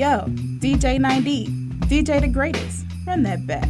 Yo, DJ 90, DJ the greatest. Run that back.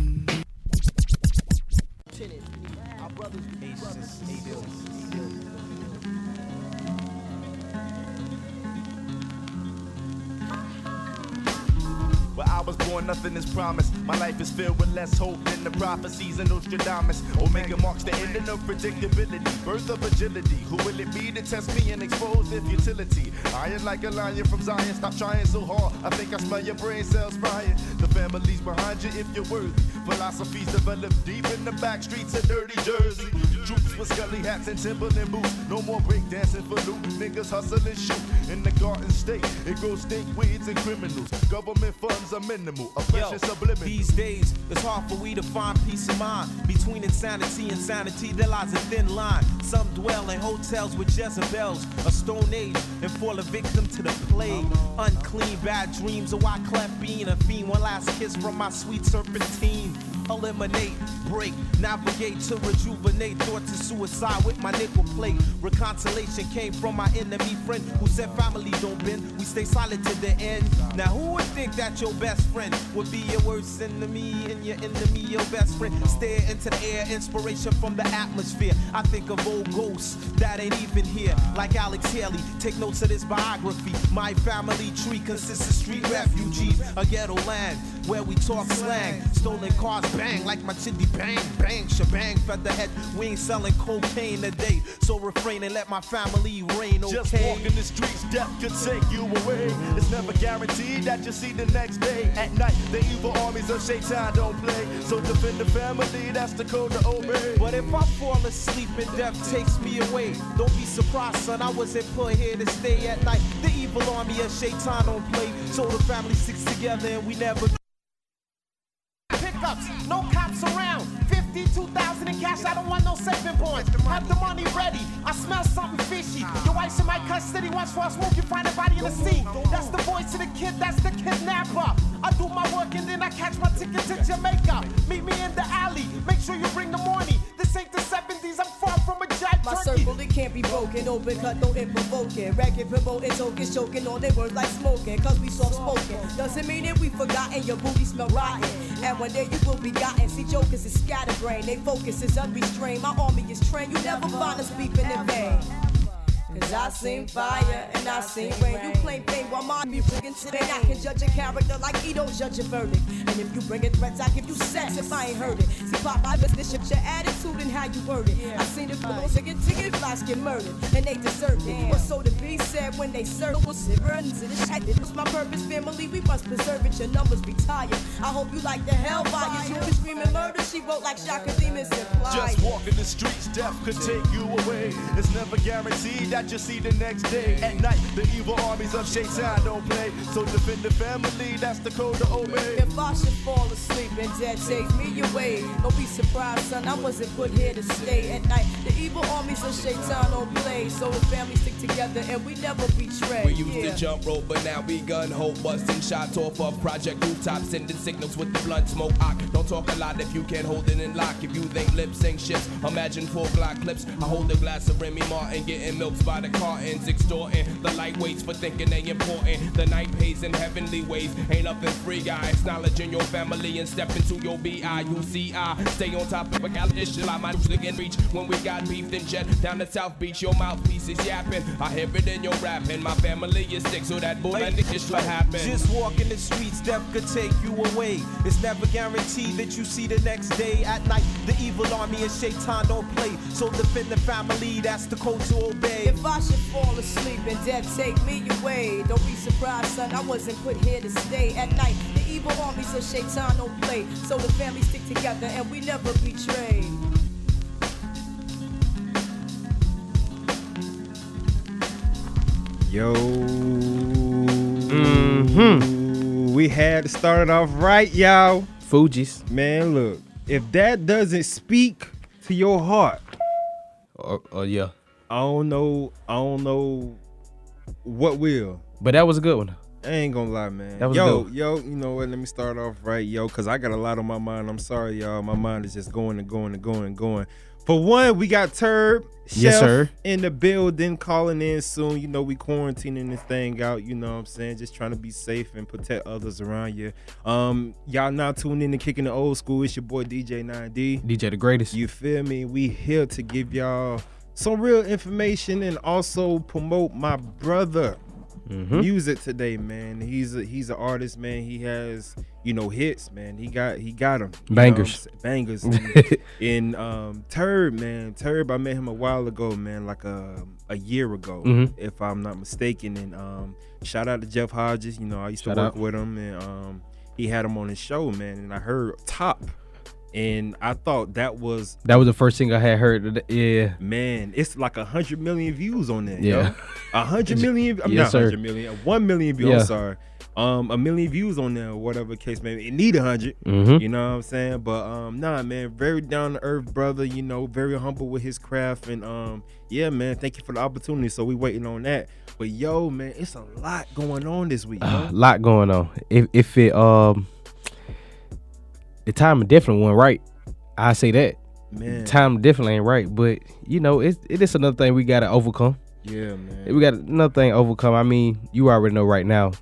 Where I was born, nothing is promised. My life is filled with less hope than the prophecies of Nostradamus. Omega marks the ending of predictability, birth of agility. Who will it be to test me and expose their futility? Iron like a lion from Zion, stop trying so hard. I think I smell your brain cells frying. The family's behind you if you're worthy. Philosophies developed deep in the back streets of dirty Jersey. Troops with scully hats and Timberland boots. No more breakdancing for loot. Niggas hustle and shoot. In the garden state, it grows stink weeds and criminals. Government funds are minimal. Yo, Oppression subliminal. these days, it's hard for we to find peace of mind. Between insanity and sanity, there lies a thin line. Some dwell in hotels with Jezebels, a stone age, and fall a victim to the plague. Unclean, bad dreams, oh, a white cleft being a fiend. One last kiss from my sweet serpentine. Eliminate, break, navigate to rejuvenate. Thoughts of suicide with my nickel plate. Reconciliation came from my enemy friend who said family don't bend. We stay silent to the end. Now who would think that your best friend would be your worst enemy and your enemy your best friend? Stare into the air, inspiration from the atmosphere. I think of old ghosts that ain't even here, like Alex Haley. Take notes of this biography. My family tree consists of street refugees, a ghetto land where we talk slang. Stolen cars bang like my chitty bang bang shebang. Featherhead, we ain't selling cocaine today, so refrain and let my family reign. Okay. Just walking the streets, death could take you away. It's never guaranteed that you'll see the next day. At night, the evil armies of Shaitan don't play. So defend the family, that's the code to obey. But if I fall asleep and death takes me away, don't be surprised, son. I wasn't put here to stay at night. The evil army of Shaitan don't play, so the family sticks together and we never. Cash, I don't want no saving points. Have the money ready, I smell something fishy. Your wife's in my custody, once for a smoke, you find a body in the sea. That's the voice of the kid, that's the kidnapper. I do my work and then I catch my ticket to Jamaica. Meet me in the alley, make sure you bring the money. This ain't the 70s, I'm far from a jive My circle, it can't be broken. Open cut, no it provoking. Racket promoting, token, choking on their words like smoking. Cause we soft spoken. Doesn't mean that we forgotten. Your booty smell rotten. And one day you will be gotten. See, jokers is scatterbrained. They focus is unrestrained. My army is trained. You never find us beeping in vain. Cause I seen fire and I seen rain. You claim pain while my music today. I can judge a character like Edo judge a verdict. And if you bring it threats, I give you sex if I ain't heard it. See, pop, I business shit, your attitude and how you word it. I seen it below, ticket, ticket, flies get murdered. And they deserved it. What's so to be said when they serve was runs in the shit. It was my purpose, family, we must preserve it. Your numbers retired. I hope you like the hell fires. You been screaming murder, she wrote like Shaka Demons imply. Just walking the streets, death could take you away. It's never guaranteed that you'll see the next day. At night, the evil armies of Shaitan don't play. So defend the family, that's the code to obey. If I should fall asleep and death takes me away, don't be surprised, son. I wasn't put here to stay at night. The evil armies of Shaitan don't play, so the family stick together and we never betray. We used yeah. to jump rope, but now we gun hope. Busting shots off of project rooftops, sending signals with the blunt smoke. I don't talk a lot if you can't hold it in lock. If you think lip sync shifts, imagine four Glock clips. I hold a glass of Remy Martin, getting milks by the cartons, extorting the lightweights for thinking they important. The night pays in heavenly ways, ain't nothing free, guys. Knowledge in your family and step into your BI, B-I-U-C-I. Stay on top of a gallish, like my again reach. When we got beef, then jet down the South Beach. Your mouthpiece is yapping. I hear it in your rapping. My family is sick, so that boy, I think it's what happened. Just walking the streets, death could take you away. It's never guaranteed that you see the next day. At night, the evil army and Shaitan don't play. So defend the family, that's the code to obey. If I should fall asleep and death take me away, don't be surprised, son. I wasn't put here to stay at night. The evil armies of Shaitan don't play, so the family stick together and we never betray. Yo. Mm-hmm. We had to start it off right, y'all. Fuji's. Man, look, if that doesn't speak to your heart, Oh, oh yeah. I don't know. I don't know what will. But that was a good one. I ain't gonna lie, man. That was yo, dope. yo, you know what? Let me start off right, yo, because I got a lot on my mind. I'm sorry, y'all. My mind is just going and going and going and going. For one, we got Turb, Yes, sir. in the building, calling in soon. You know, we quarantining this thing out. You know what I'm saying? Just trying to be safe and protect others around you. Um, y'all now tuned in to kicking the old school. It's your boy DJ 9D. DJ the greatest. You feel me? We here to give y'all some real information and also promote my brother Mhm. music today, man. He's a he's an artist, man. He has you know hits, man. He got he got them Bangers. bangers. And, and um, Turb, man, Turb. I met him a while ago, man, like a a year ago, Mhm. if I'm not mistaken. And um, shout out to Jeff Hodges. You know, I used Shout to work out. with him, and um, he had him on his show, man. And I heard Top, and I thought that was That was the first thing I had heard. Yeah. Man, it's like a hundred million views on that. Yeah. A hundred million. I'm Yes, not hundred million. One million views. Yeah. I'm sorry. Um, a million views on there, whatever case maybe. It need a 100 Mhm. You know what I'm saying? But um, nah, man, very down to earth brother. You know, very humble with his craft, and um, yeah, man, thank you for the opportunity. So we waiting on that. But yo, man, it's a lot going on this week. A Huh? lot going on. If if it um the time definitely wasn't right. I say that. man, Time definitely ain't right. But you know, it's it is another thing we gotta overcome. yeah, man. We got another thing to overcome. I mean, you already know right now.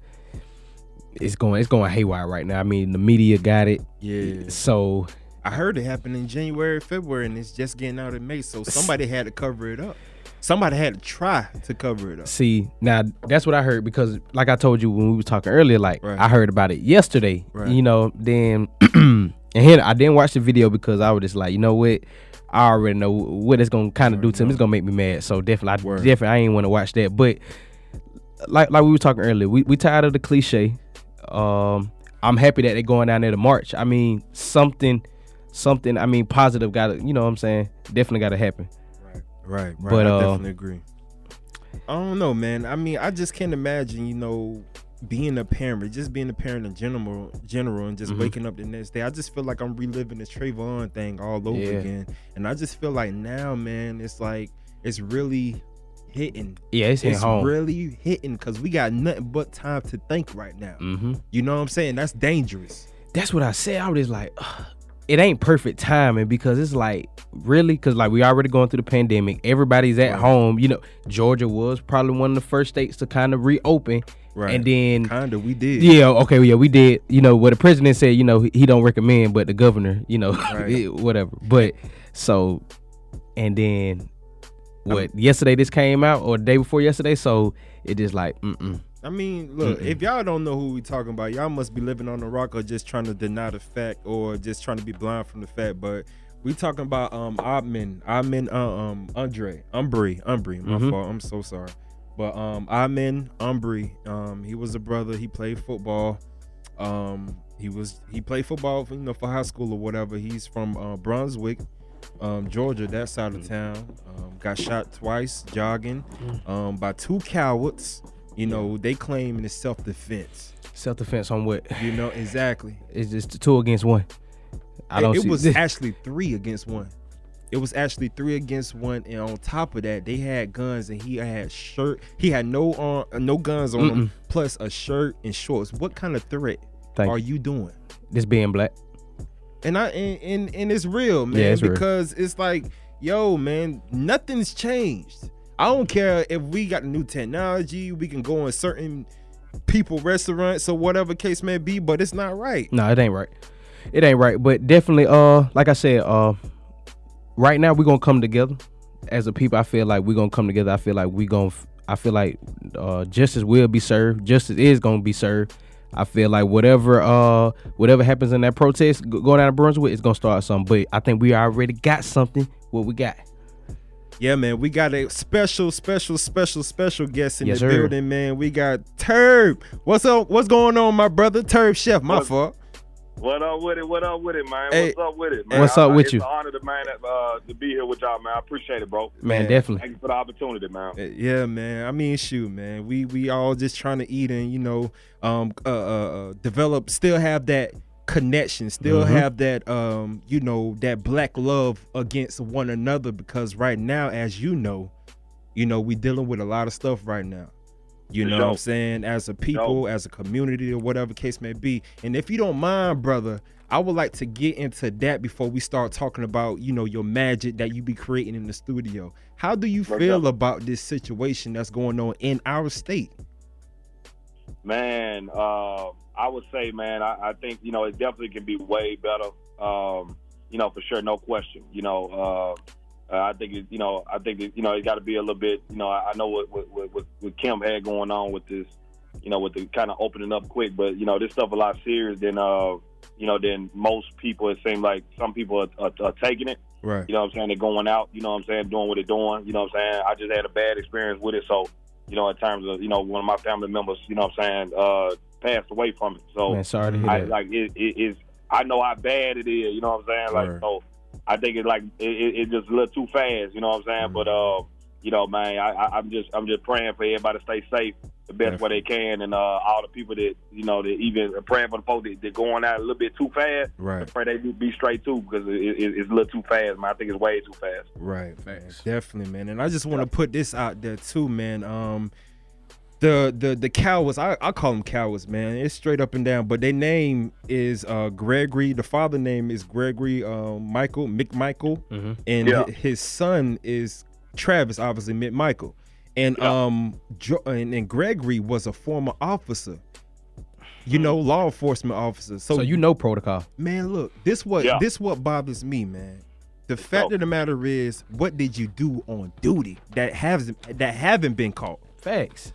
It's going it's going haywire right now. I mean, the media got it. yeah. So I heard it happened in January, February, and it's just getting out in May. So somebody had to cover it up. Somebody had to try to cover it up. see now that's what I heard because like I told you when we was talking earlier, like Right. I heard about it yesterday. Right. You know, then and here I didn't watch the video because I was just like, you know what? I already know what it's gonna kind of do to him. It's gonna make me mad. So definitely, I Word. definitely I ain't want to watch that. But like like we were talking earlier, we we tired of the cliche. Um, I'm happy that they're going down there to March. I mean, something, something. I mean, positive got to, you know, what I'm saying, definitely got to happen. Right, right, right. But, I uh, definitely agree. I don't know, man. I mean, I just can't imagine, you know, being a parent, just being a parent in general, general, and just Mhm. waking up the next day. I just feel like I'm reliving this Trayvon thing all over Yeah. again, and I just feel like now, man, it's like it's really hitting. Yeah, it's hitting It's home. really hitting because we got nothing but time to think right now. mm-hmm. You know what I'm saying? That's dangerous. that's what I said. I was just like, "Ugh, it ain't perfect timing because it's like really because like we already going through the pandemic. Everybody's at Right. home. You know, Georgia was probably one of the first states to kind of reopen, Right. and then Kinda, we did. yeah, okay, yeah, we did. You know what the president said. You know he, don't recommend, but the governor, you know, Right. whatever. But so, and then what? yesterday this came out or the day before yesterday. So it just like mm mm. I mean, look, Mm-mm. if y'all don't know who we talking about, y'all must be living on the rock or just trying to deny the fact or just trying to be blind from the fact. But we talking about um Admin, Admin, uh, um Andre, Umbry, Umbry. My Mhm. fault. I'm so sorry. But um Admin Umbry, um he was a brother. He played football. Um he was he played football, for, you know, for high school or whatever. He's from uh, Brunswick, um, Georgia, that side of town. Um, got shot twice jogging um, by two cowards. You know, they claim it's self defense. Self defense on what? You know, exactly. It's just two against one. I It- don't it see was actually three against one. It was actually three against one, and on top of that, they had guns, and he had shirt. He had no on, no guns on him, plus a shirt and shorts. What kind of threat Thank are you. doing? this being black. And I and, and and it's real, man. Yeah, it's real. because it's like, yo, man, nothing's changed. I don't care if we got new technology, we can go in certain people restaurants or whatever case may be, but it's not right. No, it ain't right. It ain't right. But definitely, uh, like I said, uh, right now we're gonna come together as a people. I feel like we're gonna come together. I feel like we gonna. I feel like uh, justice will be served. Justice is gonna be served. I feel like whatever uh whatever happens in that protest going down to Brunswick is gonna start something. But I think we already got something. What we got? Yeah, man, we got a special, special, special, special guest in Yes, the sir. building, man. We got Turb. What's up? What's going on, my brother? Turb Chef, my What- fault. What up with it? What up with it, man? Hey. What's up with it, man? What's up I- with it's you? an honor to man uh, to be here with y'all, man. I appreciate it, bro. Man, Yeah. definitely. Thank you for the opportunity, man. Uh, Yeah, man. I mean, shoot, man. We we all just trying to eat and you know, um, uh, uh, uh develop, still have that connection, still Mhm. have that, um, you know, that black love against one another. Because right now, as you know, you know, we dealing with a lot of stuff right now. You know what I'm saying? As a people, as a community, or whatever case may be. And if you don't mind, brother, I would like to get into that before we start talking about, you know, your magic that you be creating in the studio. How do you feel definitely. about this situation that's going on in our state? Man, uh, I would say, man, I, I think you know it definitely can be way better. Um, you know, for sure, no question. You know, uh, uh, I think it, you know, I think it, you know it got to be a little bit. You know, I, I know what what, what what had going on with this. You know, with the kind of opening up quick, but you know this stuff a lot serious than uh, you know than most people. It seems like some people are, are, are taking it. Right. You know what I'm saying? They're going out, you know what I'm saying, doing what they're doing. You know what I'm saying? I just had a bad experience with it. So, you know, in terms of, you know, one of my family members, you know what I'm saying, uh, passed away from it. So Man, sorry to hear I that. like it, it is I know how bad it is, you know what I'm saying? Like Word. so I think it's like it, it, it's just a little too fast, you know what I'm saying? But uh, you know, man, I, I I'm just I'm just praying for everybody to stay safe the best way they can and uh all the people that you know that even praying for the folks that, that going out a little bit too fast. Right. I Pray they do be straight too because it, it, it's a little too fast, man. I think it's way too fast. Right. man. Definitely, man. And I just want to put this out there too, man. Um the the the cowards, I, I call them cowards, man. It's straight up and down. But their name is uh Gregory. The father name is Gregory uh, Michael, McMichael. Mhm. And Yeah. hi- his son is Travis, obviously McMichael. And Yeah. um Jo- and, and Gregory was a former officer. You know, law enforcement officer. So, So you know protocol. Man, look, this what Yeah. this what bothers me, man. The fact go. of the matter is, what did you do on duty that hasn't that haven't been caught? Facts.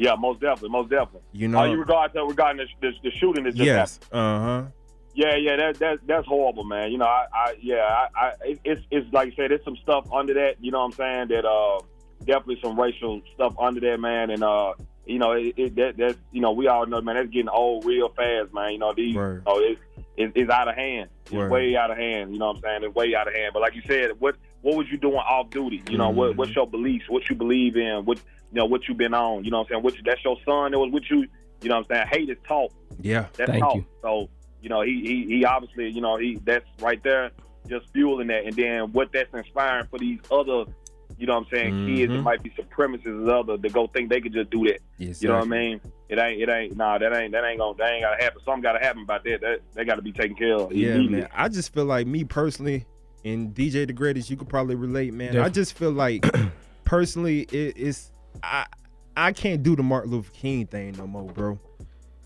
Yeah, most definitely, most definitely. You know, Are you regard to regarding the, the, the shooting that just yes, happened? uh huh, Yeah, yeah, that that that's horrible, man. You know, I, I yeah, I, I it's it's like I said, there's some stuff under that. You know what I'm saying? That uh, definitely some racial stuff under there, man. And uh, you know, it, it that that's you know, we all know, man, that's getting old real fast, man. You know, these, Word. you know, it's it's, it's out of hand. It's Word. way out of hand. You know what I'm saying? It's way out of hand. But like you said, what what was you doing off duty? You know, what Mhm. what's your beliefs? What you believe in? What you know, what you been on? You know what I'm saying? What you, that's your son that was with you. You know what I'm saying? Hate is taught. yeah, That's Thank taught. you. So you know, he, he he obviously you know he that's right there just fueling that, and then what that's inspiring for these other. You know what I'm saying? Kids that Mhm. might be supremacists and other to go think they could just do that. yes, You know what I mean? It ain't, it ain't, nah, that ain't, that ain't gonna, that ain't gotta happen. Something gotta happen about that. That, they gotta be taken care of. Yeah, man. I just feel like me personally, and DJ the greatest, you could probably relate, man. I just feel like personally, it, it's I I can't do the Martin Luther King thing no more, bro.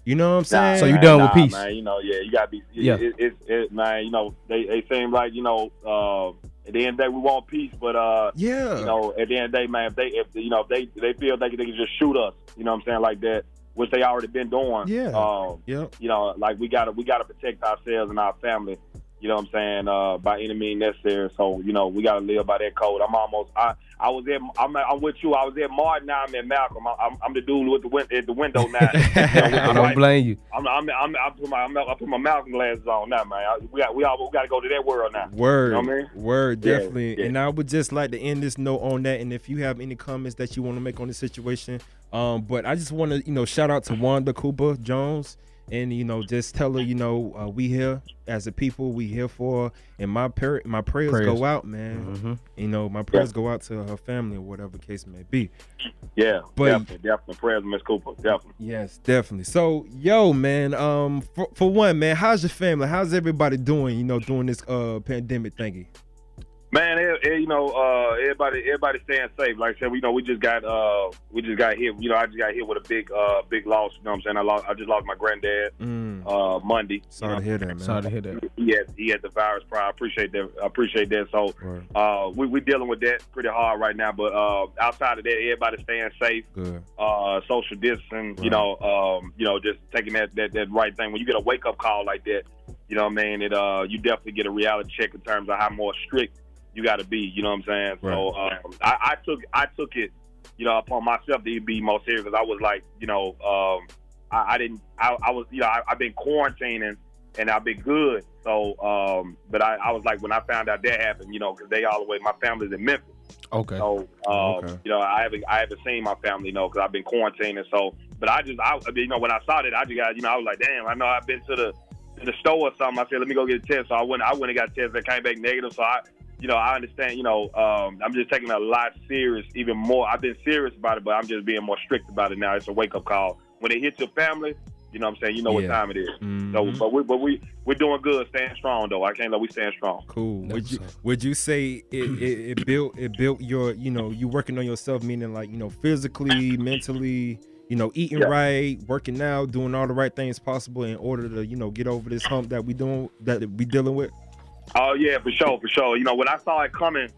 You know what I'm Nah, saying? So you man, done with peace? man. You know, yeah, you gotta be. Yeah. It, it, it, it, man, you know, they, they seem like you know, uh, at the end of the day, we want peace, but uh, yeah, you know, at the end of the day, man, if they, if you know, if they, they feel they can, they can just shoot us, you know, what I'm saying like that, which they already been doing. Yeah. Um, yep, you know, like we gotta, we gotta protect ourselves and our family. You know what I'm saying? Uh, by any means necessary. So you know, we gotta live by that code. I'm almost. I I was at. I'm, I'm with you. I was at Martin. Now I'm at Malcolm. I'm, I'm, I'm the dude with the win- at the window now. You know, I don't white- blame you. I'm, I'm, I'm, I put my, I'm, I put my Malcolm glasses on now, man. I, we got, we all, we got to go to that world now. Word, You know what I mean? word, Yeah, definitely. yeah. And I would just like to end this note on that. And if you have any comments that you want to make on the situation, um, but I just want to, you know, shout out to Wanda Cooper Jones, and you know, just tell her, you know, uh, we here as a people, we here for, her. and my par- my prayers, Prayers. go out, man. Mhm. You know, my prayers go out to her family or whatever case may be. Yeah, But- definitely, definitely. Prayers, Miss Cooper, definitely. Yes, definitely. So, yo, man, um, for, for one, man, how's your family? How's everybody doing? You know, during this uh pandemic thingy. Man, eh, eh, you know, uh, everybody, everybody staying safe. Like I said, we know we just got, uh, we just got hit. You know, I just got hit with a big, uh, big loss. You know what I'm saying? I lost, I just lost my granddad, Mm, uh, Monday. sorry to hear that, man. Sorry to hear that. He had, he had the virus prior. I appreciate that. I appreciate that. So, Word. uh, we we dealing with that pretty hard right now. But uh, outside of that, everybody staying safe. Good. uh, social distancing, you know, um, you know, just taking that, that that right thing. When you get a wake up call like that, you know what I mean? It uh, you definitely get a reality check in terms of how more strict you got to be. You know what I'm saying? So um, I, I took I took it, you know, upon myself to be more serious because I was like, you know, um, I, I didn't, I, I was, you know, I, I've been quarantining and I've been good. So, um, but I, I was like when I found out that happened, you know, because they all the way. My family's in Memphis. Okay. So, um, Okay. you know, I haven't I haven't seen my family, you know, because I've been quarantining. So, but I just, I, you know, when I saw that, I just got, you know, I was like, damn, I know I've been to the to the store or something. I said, let me go get a test. So I went, I went and got a test that came back negative. So I, you know, I understand, you know, um, I'm just taking it a lot serious, even more. I've been serious about it, but I'm just being more strict about it now. It's a wake up call. When it hits your family, you know what I'm saying? You know what time it is. Mhm. So, but we, but we, we're doing good, staying strong though. I can't let we stand strong. Cool. Would you what's would you say it, it, it built it built your you know you working on yourself meaning like you know physically mentally you know eating Yeah. right working out doing all the right things possible in order to you know get over this hump that we doing that we dealing with. Oh yeah, for sure, for sure. You know, when I saw it coming,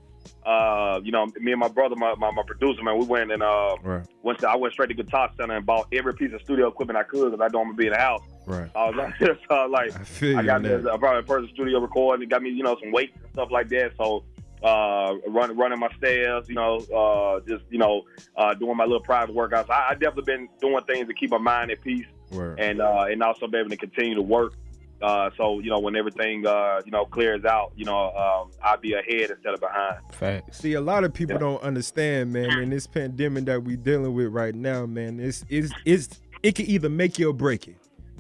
uh, you know, me and my brother, my, my, my producer, man, we went and uh, Right. went to, I went straight to Guitar Center and bought every piece of studio equipment I could because I don't want to be in the house. Right. I was like, so I was like I I got that. I brought personal studio recording. It got me, you know, some weights and stuff like that. So uh, running running my stairs, you know, uh, just you know, uh, doing my little private workouts. I, I definitely been doing things to keep my mind at peace and uh, and also be able to continue to work. Uh, so you know, when everything uh, you know clears out, you know, um, I'll be ahead instead of behind. Facts. See, a lot of people Yeah. don't understand, man. In this pandemic that we dealing with right now, man, it's it's it's it can either make you or break it.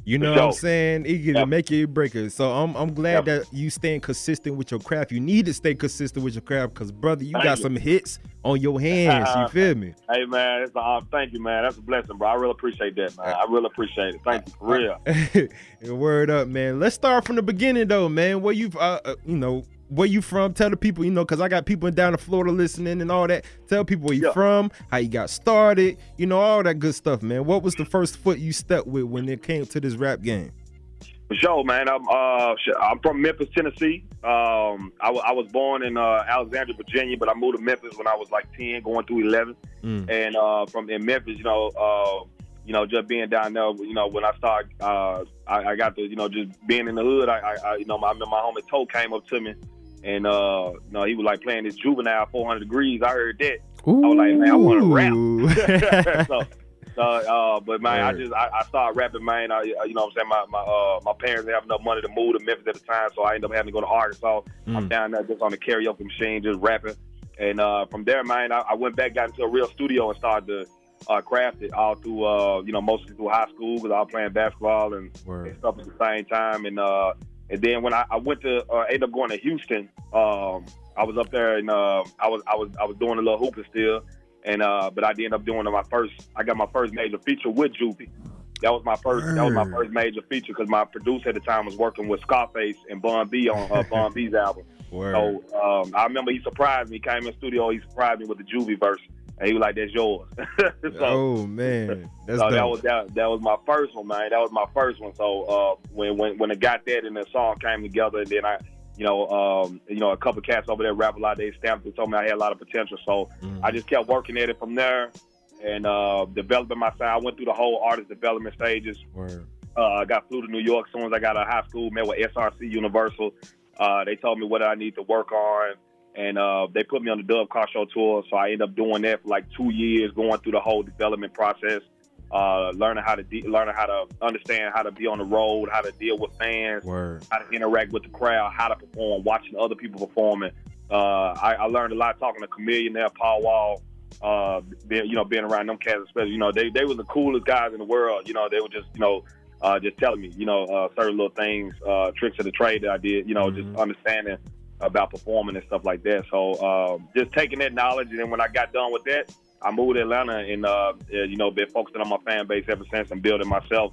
You know what I'm saying? It can either Yep. make you or break it. So I'm I'm glad Yep. that you staying consistent with your craft. You need to stay consistent with your craft because brother, you Thank got you. some hits on your hands. you feel me? Hey man, it's a, uh, thank you, man. That's a blessing, bro. I really appreciate that, man. I really appreciate it. Thank you for real. Word up, man. Let's start from the beginning though, man. Where you uh, uh you know where you from? Tell the people, you know, because I got people down in Florida listening and all that. Tell people where you Yeah. from, how you got started, you know, all that good stuff, man. What was the first foot you stepped with when it came to this rap game? For sure, man. I'm uh, I'm from Memphis, Tennessee. Um, I, was born in uh, Alexandria, Virginia, but I moved to Memphis when I was like ten, going through eleven. Mm. And uh, from in Memphis, you know, uh, you know, just being down there, you know, when I started, uh, I, I got to, you know, just being in the hood. I, I, I you know, my, my homie Toe came up to me, and uh, know, he was like playing this juvenile 400 Degreez. I heard that. Ooh. was like, man, I wanna rap. rap. so, so, uh, but man, I just I, I started rapping, man. I, you know, what I'm saying my my uh, my parents didn't have enough money to move to Memphis at the time, so I ended up having to go to Arkansas. I'm Mm. down there just on the karaoke machine, just rapping. And uh, from there, man, I, I went back, got into a real studio, and started to uh, craft it all through, uh, you know, mostly through high school because I was playing basketball and, and stuff at the same time. And uh, and then when I, I went to uh, ended up going to Houston, um, I was up there and uh, I was I was I was doing a little hooping still, and uh, but I did end up doing my first. I got my first major feature with Juvie. That was my first. That was my first major feature because my producer at the time was working with Scarface and Bun B on uh, Bun B's album. Word. So um, I remember he surprised me. He came in the studio. He surprised me with the Juvie verse, and he was like, "That's yours." so, oh man, that's so that was that, that was my first one, man. That was my first one. So uh, when when when it got that and the song came together, and then I, you know, um, you know, a couple cats over there rap a lot. They stamped it, told me I had a lot of potential. So Mm. I just kept working at it from there, and uh, developing my sound. I went through the whole artist development stages. Word. Uh, I got flew to New York as soon as I got out of high school. Met with SRC Universal. Uh, they told me what I need to work on, and uh, they put me on the Dub Car Show tour. So I ended up doing that for like two years, going through the whole development process, uh, learning how to de- learning how to understand how to be on the road, how to deal with fans, Word. how to interact with the crowd, how to perform, watching other people performing. Uh, I, I learned a lot talking to Chamillionaire there, Paul Wall, uh, being, you know, being around them cats, especially, you know, they, they were the coolest guys in the world. You know, they were just, you know, uh, just telling me, you know, uh, certain little things, uh, tricks of the trade that I did, you know, Mhm. just understanding about performing and stuff like that. So, um, just taking that knowledge. And then when I got done with that, I moved to Atlanta and, uh, uh, you know, been focusing on my fan base ever since and building myself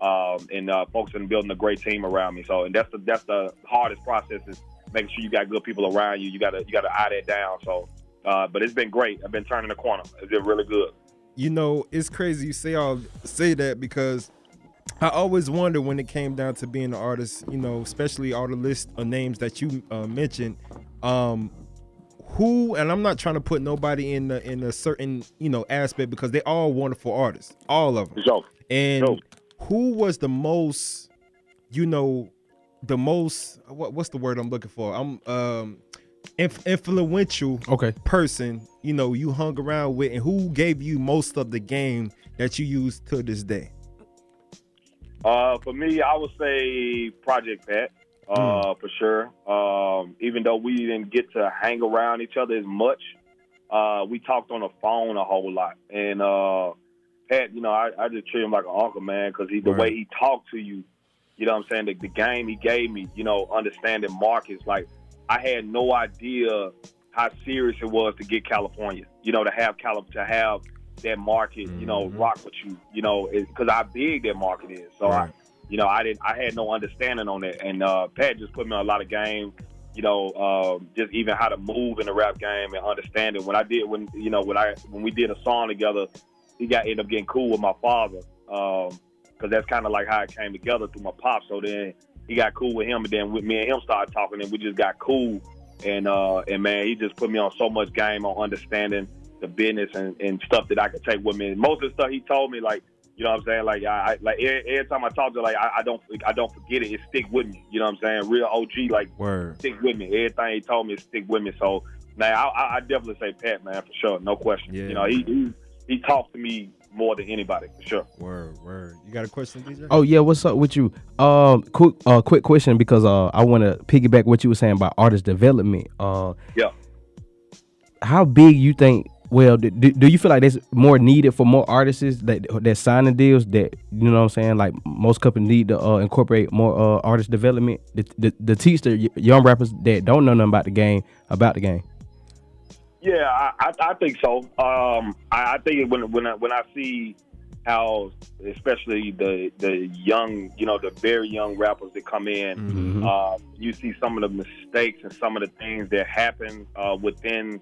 um, and uh, focusing building a great team around me. So, and that's the that's the hardest process is making sure you got good people around you. You gotta you gotta eye that down. So, uh, but it's been great. I've been turning the corner. It's been really good. you know, it's crazy you say all say that because I always wonder when it came down to being an artist, you know, especially all the list of names that you uh, mentioned, um, who and I'm not trying to put nobody in the, in a certain you know aspect because they all wonderful artists, all of them. So, And Dope. who was the most, you know, the most what what's the word I'm looking for? I'm um inf- influential Okay. person you know you hung around with and who gave you most of the game that you use to this day Uh, for me, I would say Project Pat, uh, for sure. Um, even though we didn't get to hang around each other as much, uh, we talked on the phone a whole lot. And uh, Pat, you know, I, I just treat him like an uncle, man, because he the Right. way he talked to you, you know what I'm saying? The, the game he gave me, you know, understanding markets. Like, I had no idea how serious it was to get California. You know, to have Cali- to have that market, you know, Mhm. rock with you. You know, because how big that market is. So I, you know, I didn't, I had no understanding on that. And uh, Pat just put me on a lot of game. You know, um, just even how to move in the rap game and understand it. When I did, when you know, when I when we did a song together, he got ended up getting cool with my father. Um, because that's kind of like how it came together through my pop. So then he got cool with him, and then with me and him started talking, and we just got cool. And uh, and man, he just put me on so much game on understanding the business and, and stuff that I could take with me. And most of the stuff he told me, like you know what I'm saying, like I, I like every, every time I talk to, like I, I don't I don't forget it. It stick with me. You know what I'm saying? Real OG, like Word. stick with me. Everything he told me, stick with me. So man, I, I, I definitely say Pat, man, for sure, no question. Yeah. You know, he, he he talked to me more than anybody, for sure. Word. Word. You got a question, DJ? Oh yeah, what's up with you? Um, quick, uh, quick question because uh, I want to piggyback what you were saying about artist development. Uh, Yeah. how big you think? Well, do, do do you feel like that's more needed for more artists that that signing deals? That you know what I'm saying? Like most companies need to uh, incorporate more uh, artist development to, to, to teach the y- young rappers that don't know nothing about the game about the game. Yeah, I, I, I think so. Um, I, I think when when I, when I see how, especially the the young, you know, the very young rappers that come in, Mhm. uh, you see some of the mistakes and some of the things that happen uh, within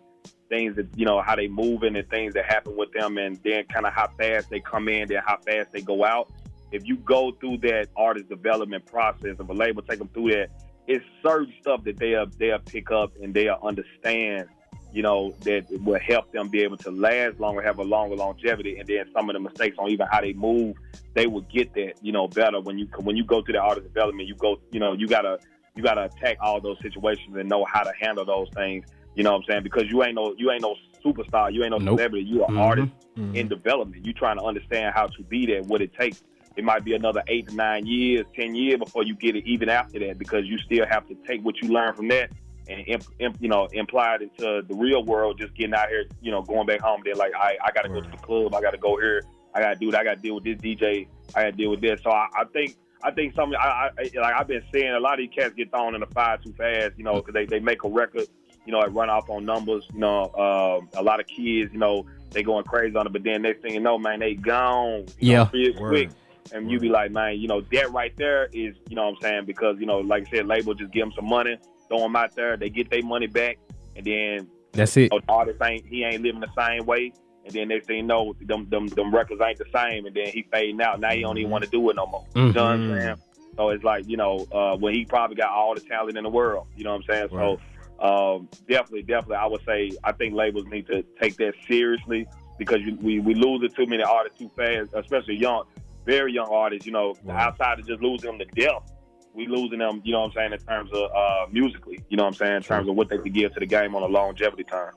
things that you know how they moving and things that happen with them, and then kind of how fast they come in, then how fast they go out. If you go through that artist development process, if a label take them through that, it's certain stuff that they'll they'll pick up and they'll understand you know, that will help them be able to last longer, have a longer longevity, and then some of the mistakes on even how they move, they will get that, you know, better when you when you go through the artist development. You go, you know, you gotta you gotta attack all those situations and know how to handle those things. You know what I'm saying? Because you ain't no you ain't no superstar, you ain't no Nope. celebrity, you an Mhm. artist Mhm. in development. You trying to understand how to be there, what it takes. It might be another eight to nine years, ten years before you get it. Even after that, because you still have to take what you learn from that and imp, imp, you know imply it into the real world. Just getting out here, you know, going back home. They're like, I I got to go to the club. I got to go here. I got to do it. I got to deal with this DJ. I got to deal with this. So I, I think. I think some, I, I, like I've been seeing a lot of these cats get thrown in the fire too fast, you know, because they, they make a record, you know, it run off on numbers, you know, um, a lot of kids, you know, they going crazy on it, but then next thing you know, man, they gone, you Yeah. know, real quick. And you be like, man, you know, that right there is, you know what I'm saying? Because, you know, like I said, label just give them some money, throw them out there, they get their money back, and then That's it. you know, the artist ain't, he ain't living the same way. And then next thing you know, them, them, them records ain't the same, and then he fading out. Now he don't even want to do it no more. You know what I'm Mhm. saying? So it's like, you know, uh, when he probably got all the talent in the world. You know what I'm saying? So um, definitely, definitely, I would say I think labels need to take that seriously because you, we we losing too many artists too fast, especially young, very young artists. You know, Right. outside of just losing them to death, we losing them. You know what I'm saying in terms of uh, musically. You know what I'm saying in terms of what they could give to the game on a longevity time.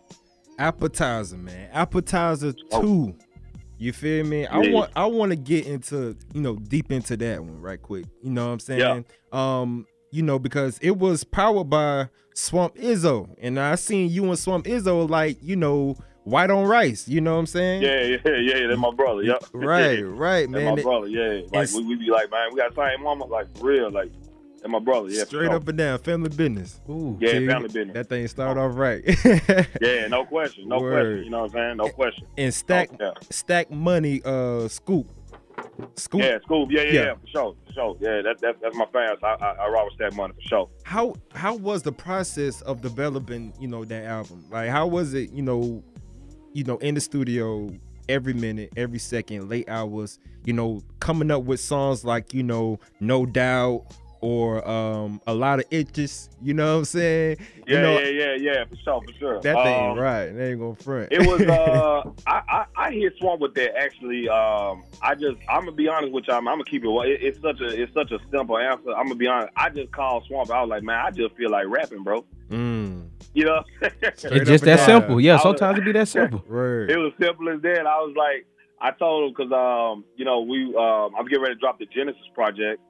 appetizer, man. Appetizer Oh. two. You feel me? I want I want to get into, you know, deep into that one right quick. You know what I'm saying? Um, you know, because it was powered by Swamp Izzo. And I seen you and Swamp Izzo like, you know, white on rice. You know what I'm saying? Yeah, yeah, yeah. That's my brother. Yep. Right, right, That's man. my brother. Yeah. Like we, we be like, man, we got the same mama. Like for real. Like And my brother. Yeah. Straight up and down, family business. Ooh. Yeah, See, family business. That thing started off right. Yeah, no question. No Word. question. You know what I'm saying? No question. and stack Oh, yeah. stack money uh scoop. Scoop. Yeah, Scoop. Yeah, yeah, Yeah. yeah, for sure, for sure. Yeah, that, that that's my fans. I, I, I rock with that money for sure. how how was the process of developing you know that album like how was it you know you know in the studio every minute every second late hours you know coming up with songs like you know no doubt or um a lot of itches you know what i'm saying Yeah, you know yeah, yeah, yeah, for sure, for sure. that thing Um, right they ain't gonna front It was uh I, I I hit Swamp with that actually. Um I just I'm gonna be honest with y'all. I'm, gonna keep it, it. It's such a it's such a simple answer. I'm gonna be honest. I just called Swamp. I was like, man, I just feel like rapping, bro. mm, You know. It's just that down. simple. Yeah, was- sometimes it be that simple. word it was simple as that. I was like, I told him because um, you know we um, I'm getting ready to drop the Genesis project.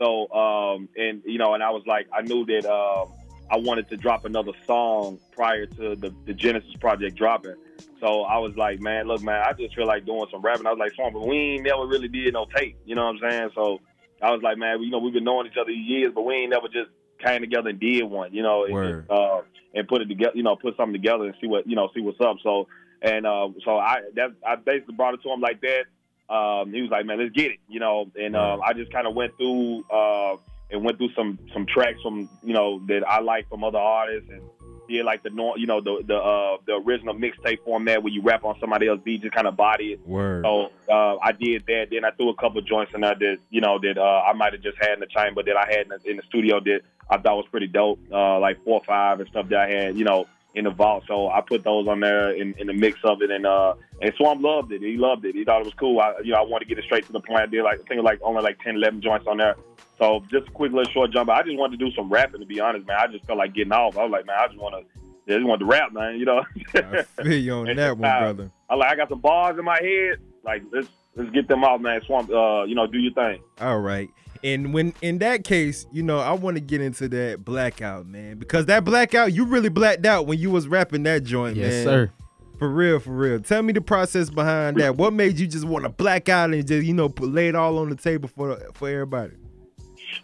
So um, and you know, and I was like, I knew that um, I wanted to drop another song prior to the, the Genesis project dropping. So I was like, man, look, man, I just feel like doing some rapping. I was like, Swamp, but we ain't never really did no tape. You know what I'm saying? So I was like, man, you know, we've been knowing each other years, but we ain't never just came together and did one. You know, and, uh, and put it together. You know, put something together and see what you know, see what's up. So and uh, so I that I basically brought it to him like that. Um, he was like, man, let's get it. You know, and um, I just kind of went through uh, and went through some some tracks from you know that I like from other artists and did like the nor- you know the the uh, the original mixtape format where you rap on somebody else's beat, just kind of body it. Word. So uh, I did that. Then I threw a couple joints in there that you know that uh, I might have just had in the chamber that I had in the, in the studio that I thought was pretty dope, uh, like four or five and stuff that I had, you know, in the vault. So I put those on there in, in the mix of it, and uh, and Swamp loved it. He loved it. He thought it was cool. I, you know, I wanted to get it straight to the point. I did like I think like only like 10, 11 joints on there. So just a quick little short jump. I just wanted to do some rapping. To be honest, man, I just felt like getting off. I was like, man, I just want to. I just want to rap, man. You know. I feel you on that one, uh, brother. I like I got some bars in my head. Like let's let's get them out, man. Swamp, uh, you know, do your thing. All right. And when in that case, you know, I want to get into that blackout, man, because that blackout, you really blacked out when you was rapping that joint, Yes, man. sir. For real, for real. Tell me the process behind that. What made you just want to black out and just, you know, put lay it all on the table for for everybody?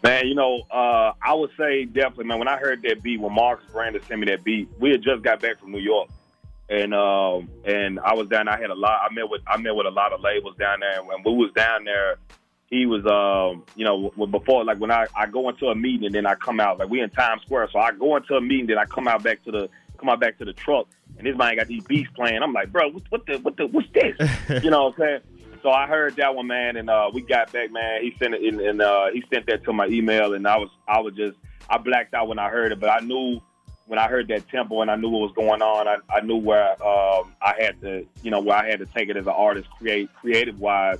Man, you know, uh, I would say definitely, man. When I heard that beat, when Marcus Brandon sent me that beat, we had just got back from New York, and um, and I was down. I had a lot. I met with I met with a lot of labels down there, and when we was down there, he was, um, you know, before like when I, I go into a meeting and then I come out, like we in Times Square, so I go into a meeting, then I come out back to the come out back to the truck, and this man got these beats playing. I'm like, bro, what, what the what the what's this? you know what I'm saying? So I heard that one, man, and uh, we got back, man. He sent it, and, and uh, he sent that to my email, and I was, I was just, I blacked out when I heard it, but I knew when I heard that tempo and I knew what was going on, I, I knew where um, I had to, you know, where I had to take it as an artist, create creative wise,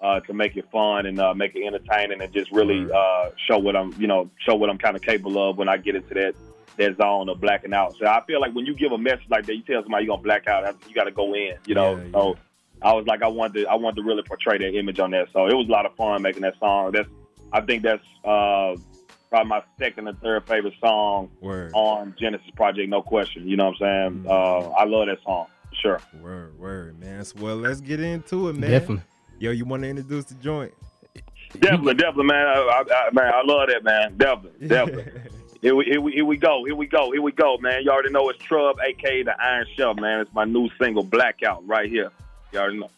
uh, to make it fun and uh, make it entertaining and just really uh, show what I'm, you know, show what I'm kind of capable of when I get into that that zone of blacking out. So I feel like when you give a message like that, you tell somebody you're gonna black out, you got to go in, you know. Yeah, So I was like, I wanted, to, I wanted to really portray that image on that. So it was a lot of fun making that song. That's, I think that's uh, probably my second or third favorite song Word. on Genesis Project, no question. You know what I'm saying? Mm. Uh, I love that song, sure. Word, word, man. So, well, let's get into it, man. Definitely. Yo, you want to introduce the joint? Definitely, definitely, man. I, I, I, man, I love that, man. Definitely, definitely. Here we, here, we, here we go. Here we go. Here we go, man. You already know it's Trub, aka the Iron Chef, man. It's my new single, Blackout, right here. You already know.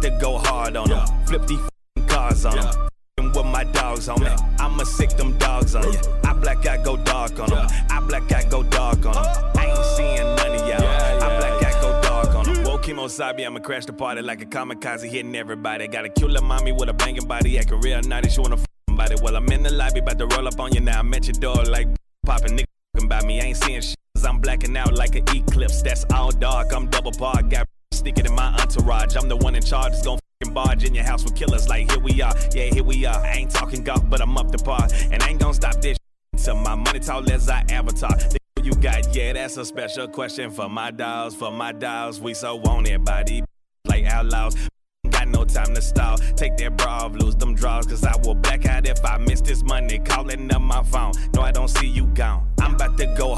To go hard on them. Flip these cars on them. With my dogs on me. I'ma sick them dogs on you. I black out, go dark on them. I black out, go dark on them. I ain't seeing none of y'all. I black out, go dark on them. Whoa, Kimo Sabi, I'ma crash the party like a kamikaze, hitting everybody. Got a killer mommy with a banging body, acting real nice. She wanna f somebody. Well, I'm in the lobby, about to roll up on you now. I'm at your door like popping nigga by me. I ain't seeing shit. 'cause I'm blacking out like an eclipse. That's all dark. I'm double park. Got sticking in my entourage. I'm the one in charge. It's gon' f***ing barge in your house with killers. Like here we are. Yeah, here we are. I ain't talking golf, but I'm up to par. And I ain't gon' stop this till my money tall as I avatar. The you got, yeah, that's a special question for my dolls. For my dolls, we so want it by these like outlaws. Got no time to stall. Take that bra off, lose them draws. Cause I will black out if I miss this money. Calling up my phone. No, I don't see you gone. I'm about to go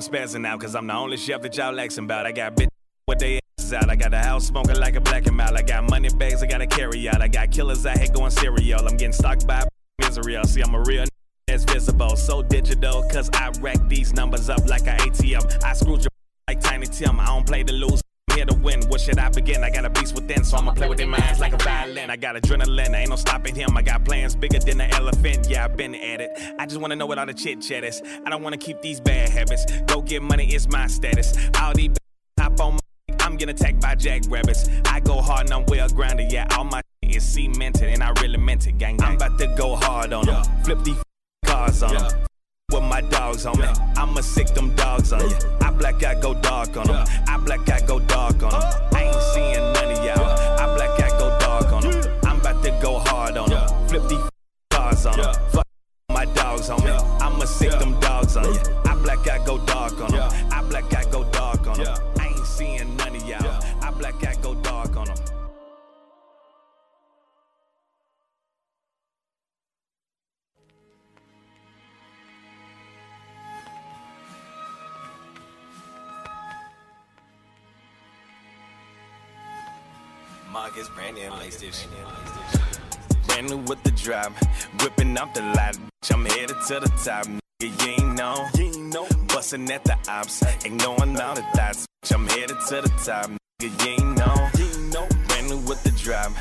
I'm spazzing out? Cause I'm the only chef that y'all asking about. I got bitch with they asses out. I got the house smoking like a black and mild. I got money bags I gotta carry out. I got killers out here going serial. I'm getting stalked by Israel. See, I'm a real that's visible, so digital. Cause I rack these numbers up like a ATM. I screwed your like Tiny Tim. I don't play the lose here to win. Where should I begin? I got a beast within, so I'ma play with their minds like a violin. I got adrenaline, I ain't no stopping him. I got plans bigger than the elephant. Yeah, I've been at it. I just wanna know what all the chit chat is. I don't wanna keep these bad habits. Go get money is my status. All these hop on my I'm getting attacked by jackrabbits. I go hard and I'm well grounded. Yeah, all my is cemented and I really meant it, gang. I'm about to go hard on them. Flip these cars on them. With my dogs on me, I'ma sick them dogs on you. I black out, go dark on them. I black out, go dark on them. I ain't seeing none of y'all. I black out, go dark on them. I'm about to go hard on them. Flip these cars on them. Fuck my dogs on me, I'ma sick them dogs on you. I black out, go dark on them. I black out, go Marcus Brandon laced shit. Brand new with the drop, whipping up the lot. Bitch, I'm headed to the top. Nigga, you ain't know. Bustin' at the ops, ignoring all the thoughts. Bitch, I'm headed to the top. Nigga, you ain't know. Brand new with the drop,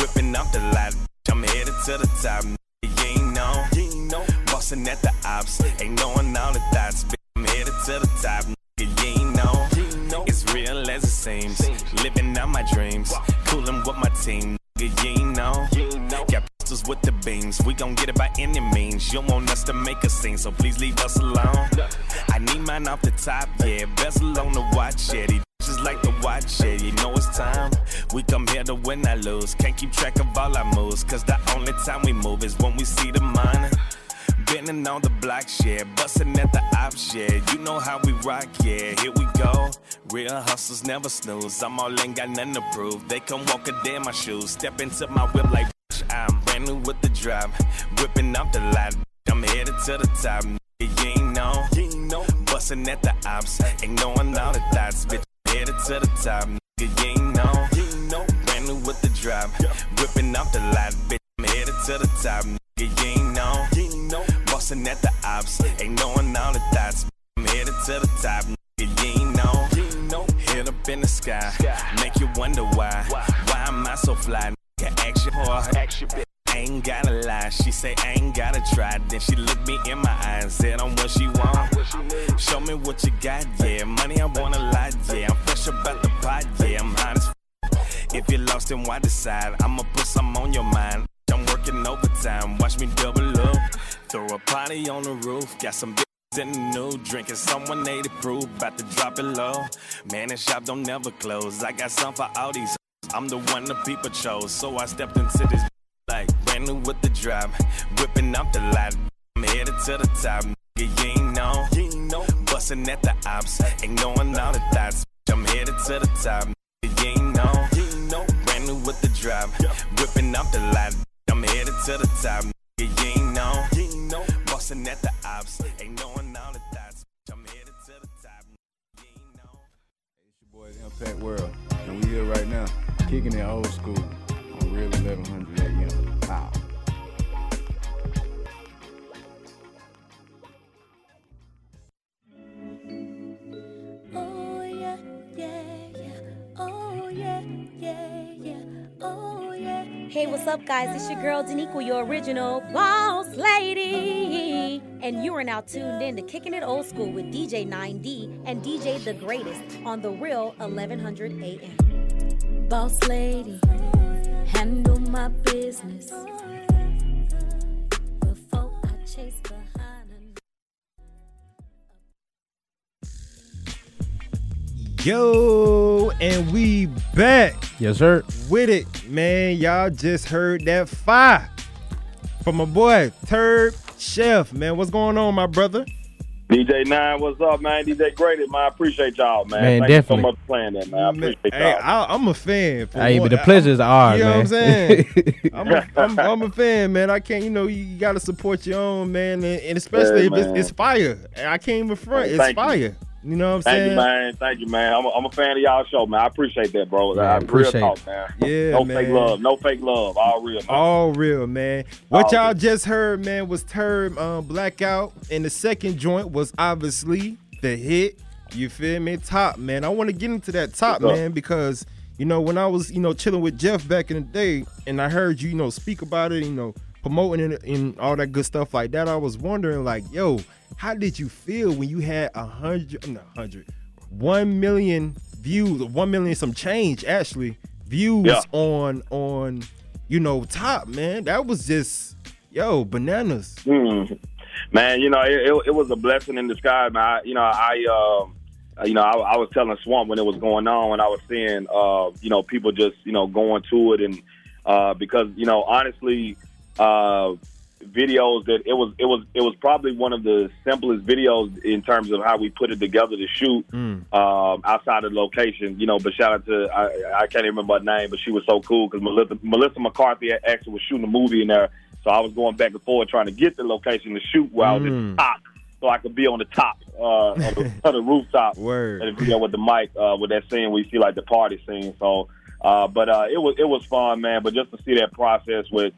whipping up the lot. Bitch, I'm headed to the top. Nigga, you ain't know. Bustin' at the ops, ignoring all the thoughts. Bitch, I'm headed to the top. Nigga, you ain't know. It's real as it seems. Living out my dreams. Coolin' with my team. Nigga, you know. Got pistols with the beams. We gon' get it by any means. You want us to make a scene, so please leave us alone. I need mine off the top, yeah. Bezel on the watch, yeah. These just like the watch, yeah. You know it's time. We come here to win, I lose. Can't keep track of all our moves, cause the only time we move is when we see the money. Bending on the block, yeah, busting at the ops, yeah. You know how we rock, yeah. Here we go. Real hustlers never snooze. I'm all in, got nothing to prove. They come walk a day in my shoes. Step into my whip like bitch, I'm brand new with the drop, whipping up the lot. I'm headed to the top. Nigga, you ain't know. Busting at the ops, ignoring all the thoughts. Bitch, headed to the top. Nigga, you ain't know. Brand new with the drop, whipping up the lot. Bitch, I'm headed to the top. Nigga, you ain't know. Busting at the ops, ignoring all the thoughts. I'm headed to the top. You ain't know. Head up in the sky, make you wonder why. Why am I so fly? Nigga, action hard. I ain't gotta lie, she say I ain't gotta try. Then she looked me in my eyes, said I'm what she want. Show me what you got, yeah. Money I want a lot, yeah. I'm fresh about the pot, yeah. I'm f- If you're lost, then why decide? I'ma put some on your mind. Working overtime, watch me double up. Throw a party on the roof, got some bitches in the new, drinking someone 80 proof, about to drop it low. Man, the shop don't never close. I got some for all these. I'm the one the people chose, so I stepped into this like brand new with the drop, whipping up the lot. I'm headed to the top, nigga, you ain't know. Busting at the ops, ignoring all the thoughts. I'm headed to the top, nigga, you ain't know. Brand new with the drop, whipping up the lot. I'm headed to the top, nigga, you ain't know. Busting at the ops, ignoring all the thoughts. I'm headed to the top, nigga, you ain't know. Boys Impact World, and we here right now, kicking it old school on Real 1100 Hey, what's up, guys? It's your girl Daniqua, your original boss lady, and you are now tuned in to Kicking It Old School with DJ 9D and DJ The Greatest on the Real 1100 AM. Boss lady, handle my business before I chase behind. A Yo, and we back Yes, sir. with it, man. Y'all just heard that fire from my boy Trub Chef, man. What's going on, my brother? DJ Nine, what's up, man? DJ Graded, man. I appreciate y'all, man. Man, Thank definitely. you so much for playing that, man. I appreciate Hey, y'all. I, I'm a fan. For Hey, one- but the pleasure is ours, You know man. what I'm saying? I'm a, I'm, I'm a fan, man. I can't, you know, you got to support your own, man, and, and especially Yeah, if it's, man. it's fire. I can't even front. Hey, It's fire. you. Fire. You. know what I'm Thank saying? you, man. Thank you, man. I'm a, I'm a fan of y'all show, man. I appreciate that, bro. Man, I appreciate real it. talk, man. Yeah, no man. fake love. No fake love. All real, man. All real, man. What All y'all real. just heard, man, was Trub um, Blackout, and the second joint was obviously the hit You feel me? Top man. I want to get into that top man because you know when I was you know chilling with Jeff back in the day, and I heard you you know speak about it, you know promoting it and all that good stuff like that. I was wondering like, yo, how did you feel when you had a hundred, not a hundred, one million views, one million some change actually views Yeah. on on you know top man? That was just yo bananas. Hmm. Man, you know, it, it, it was a blessing in disguise, man. I, you know, I, um, you know, I, I was telling Swamp when it was going on, and I was seeing, uh, you know, people just, you know, going to it, and uh, because, you know, honestly, uh, videos that it was, it was, it was probably one of the simplest videos in terms of how we put it together to shoot um, outside of the location. You know, but shout out to I, I can't even remember her name, but she was so cool because Melissa, Melissa McCarthy actually was shooting a movie in there. So I was going back and forth trying to get the location to shoot while I was at Mm. the top, so I could be on the top uh, of, the, of the rooftop. Word. And video with the mic uh, with that scene, we see like the party scene. So, uh, but uh, it was it was fun, man. But just to see that process with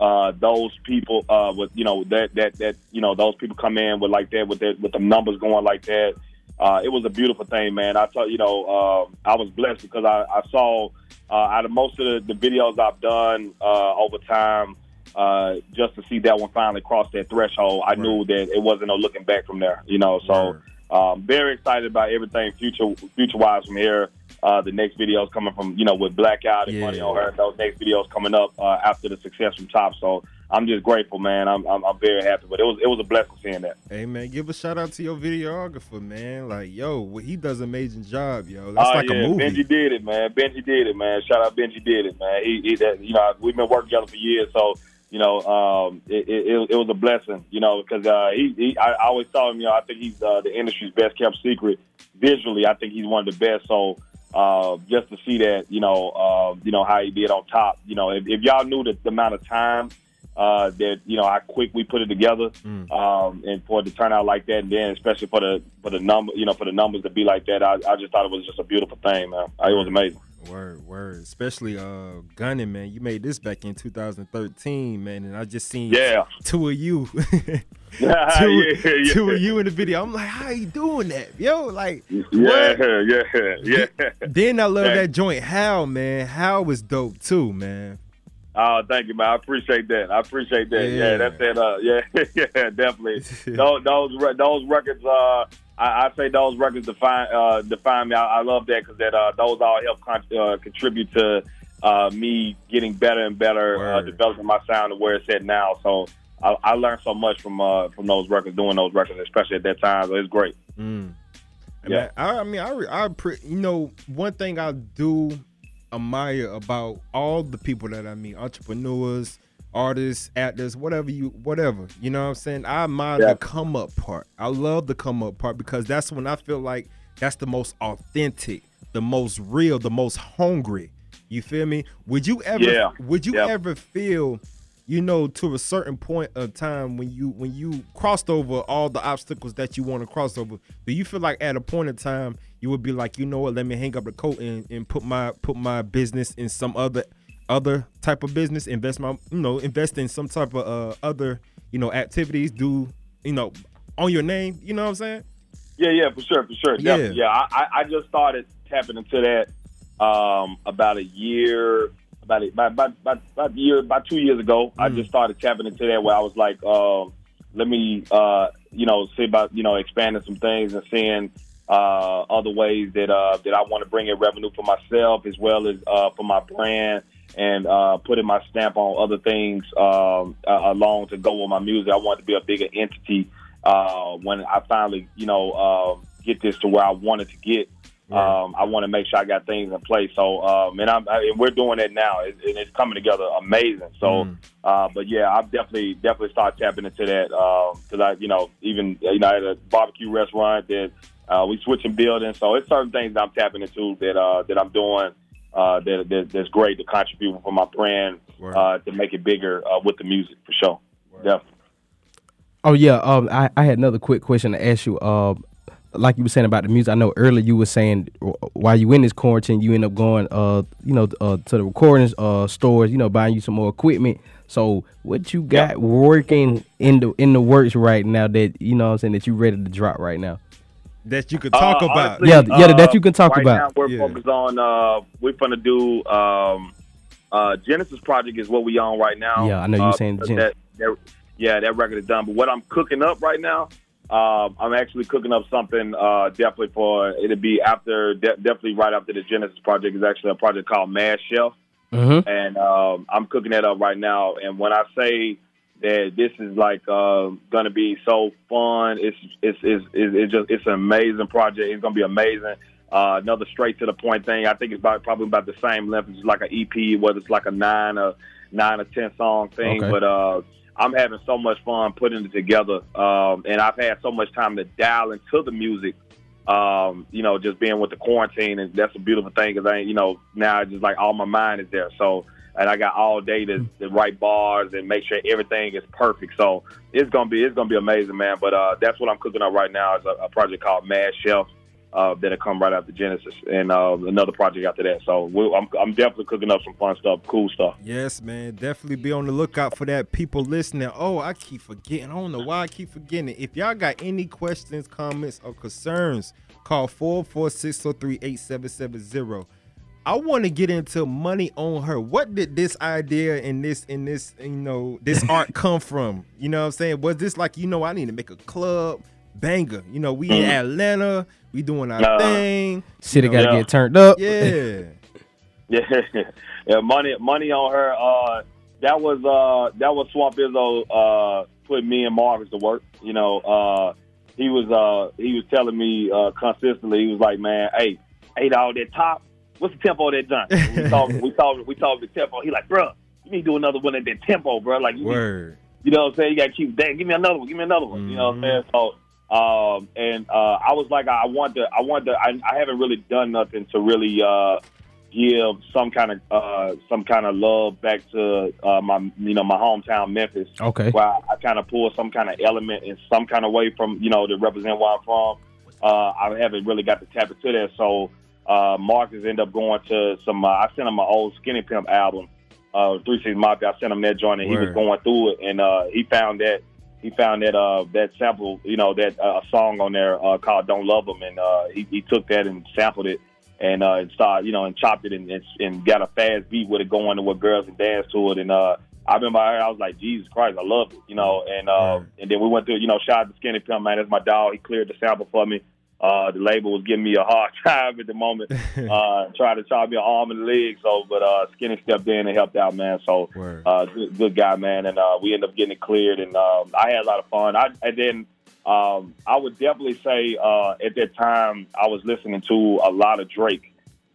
uh, those people, uh, with you know that that that you know those people come in with like that with that with the numbers going like that. Uh, it was a beautiful thing, man. I thought, you know, uh, I was blessed because I, I saw uh, out of most of the, the videos I've done uh, over time, uh, just to see that one finally cross that threshold, I knew that it wasn't no looking back from there. You know, so um, very excited about everything future future wise from here. Uh, the next videos coming from you know with Blackout and Yeah. Money on Her. Those next videos coming up uh, after the success from Top. So I'm just grateful, man. I'm, I'm I'm very happy. But it was it was a blessing seeing that. Hey man, give a shout out to your videographer, man. Like, yo, he does an amazing job, yo. That's oh like yeah, a movie. Benji did it, man. Benji did it, man. Shout out Benji did it, man. He, he that, you know, we've been working together for years, so you know, um, it, it, it, it was a blessing, you know, because uh, he, he, I, I always tell him, you know, I think he's uh, the industry's best kept secret visually. I think he's one of the best. So uh, just to see that, you know, uh, you know how he did on top, you know, if, if y'all knew the, the amount of time uh, that you know how quick we put it together, um, and for it to turn out like that, and then especially for the for the number, you know, for the numbers to be like that, I, I just thought it was just a beautiful thing, man. It was amazing. Word, word. Especially uh Gunning, man. You made this back in 2013, man, and I just seen Yeah. two of you. two, Yeah, yeah. two of you in the video. I'm like, how you doing that? Yo, like Yeah, what? yeah, yeah. Then I love Yeah. that joint How, man. How was dope too, man. Oh, thank you, man. I appreciate that. I appreciate that. Yeah, Yeah. that's it. Uh, yeah, yeah, definitely. those those re- those records. Uh, I, I say those records define uh, define me. I, I love that because that uh, those all help con- uh, contribute to uh, me getting better and better, uh, developing my sound to where it's at now. So I, I learned so much from uh, from those records, doing those records, especially at that time. So it's great. Mm. Yeah. Man, I, I mean, I, re- I, you know, one thing I do admire about all the people that I meet, entrepreneurs, artists, actors, whatever you, whatever, you know what I'm saying? I admire Yeah. the come up part. I love the come up part because that's when I feel like that's the most authentic, the most real, the most hungry. You feel me? Would you ever, Yeah. would you Yep. ever feel you know to a certain point of time when you when you crossed over all the obstacles that you want to cross over do you feel like at a point in time you would be like you know what let me hang up the coat and, and put my put my business in some other other type of business invest my you know invest in some type of uh, other you know activities do you know on your name you know what i'm saying Yeah, yeah, for sure, for sure. Yeah. Definitely. Yeah, I, I- I just started tapping into that um, about a year, about a, about, about, about, about year, about two years ago. I just started tapping into that where I was like, um, let me, uh, you know, see about you know expanding some things and seeing uh, other ways that uh, that I want to bring in revenue for myself as well as uh, for my brand and uh, putting my stamp on other things um, uh, along to go with my music. I want to be a bigger entity uh, when I finally, you know, uh, get this to where I wanted to get. Um, I want to make sure I got things in place. So, um, and I'm, I, and we're doing it now, it, and it's coming together amazing. So, uh, but yeah, I've definitely definitely start tapping into that because I, you know, even you know, at a barbecue restaurant that uh, we switching buildings. So it's certain things that I'm tapping into that uh, that I'm doing uh, that, that that's great to contribute for my brand uh, to make it bigger uh, with the music for sure. Definitely. Oh yeah, um, I, I had another quick question to ask you. Uh, like you were saying about the music, I know earlier you were saying while you in this quarantine, you end up going, uh, you know, uh, to the recording uh stores, you know, buying you some more equipment. So what you got working in the in the works right now that you know what I'm saying that you ready to drop right now? that you could talk Uh, about. honestly, Yeah, yeah, that uh, you can talk right about. Now we're Yeah. focused on. Uh, we're gonna do um, uh, Genesis Project is what we on right now. Yeah, I know you're saying that, that- yeah, that record is done. But what I'm cooking up right now, um, I'm actually cooking up something uh, definitely for it'll be after de- definitely right after the Genesis Project is actually a project called Mad Chef Mm-hmm. and um, I'm cooking that up right now. And when I say that this is like uh, going to be so fun, it's it's it's it's, it's just it's an amazing project. It's going to be amazing. Uh, another straight to the point thing. I think it's about probably about the same length as like an EP, whether it's like a nine or nine or ten song thing. Okay. But uh, I'm having so much fun putting it together, um, and I've had so much time to dial into the music um, you know, just being with the quarantine, and that's a beautiful thing because I, you know, now it's just like all my mind is there. So, and I got all day to, to write bars and make sure everything is perfect. So it's gonna be it's gonna be amazing, man. But uh, that's what I'm cooking up right now is a, a project called Mad Chef. Uh, that'll come right after Genesis, and uh, another project after that. So we'll, I'm, I'm definitely cooking up some fun stuff, cool stuff. Yes, man. Definitely be on the lookout for that. People listening. Oh, I keep forgetting. I don't know why I keep forgetting it. If y'all got any questions, comments, or concerns, call 446-03-8770. I want to get into money on her. What did this idea and this and this, you know, this art come from? You know what I'm saying? Was this like, you know, I need to make a club banger. You know, we in Mhm. Atlanta, we doing our Nah. thing. City you know. got to get turned up. Yeah. Yeah, yeah. Money, money on her. Uh, that was uh, that was Swamp Izzo uh, put me and Marcus to work. You know, uh, he was uh, he was telling me uh, consistently. He was like, "Man, hey, hey, dog, that top. What's the tempo of that done? we talked, we talked, we talked the tempo. He like, "Bruh, you need to do another one at that tempo, bro. Like, you, need- Word. you know what I'm saying? You got to keep that. Give me another one. Give me another one. You know what I'm saying? So, um, and uh, I was like, I want to, I want to, I, I haven't really done nothing to really uh, give some kind of, uh, some kind of love back to uh, my, you know, my hometown Memphis. Okay. Where I, I kind of pull some kind of element in some kind of way from, you know, to represent where I'm from. Uh, I haven't really got to tap into that. So uh, Marcus ended up going to some. Uh, I sent him my old Skinny Pimp album, uh, Three Six Mafia. I sent him that joint, and he was going through it, and uh, he found that he found that uh, that sample, you know, that uh, song on there uh, called "Don't Love 'Em," and uh, he, he took that and sampled it. And uh, and started, you know, and chopped it and, and and got a fast beat with it going to where girls can dance to it. And uh, I remember I, I was like, Jesus Christ, I love it, you know. And uh, and then we went through, you know, shout out to Skinny Pimp, man. That's my dog. He cleared the sample for me. Uh, the label was giving me a hard time at the moment, uh, trying to chop me an arm and a leg. So, but uh, Skinny stepped in and helped out, man. So, uh, good, good guy, man. And uh, we ended up getting it cleared, and um, I had a lot of fun. I and then um, I would definitely say uh, at that time I was listening to a lot of Drake.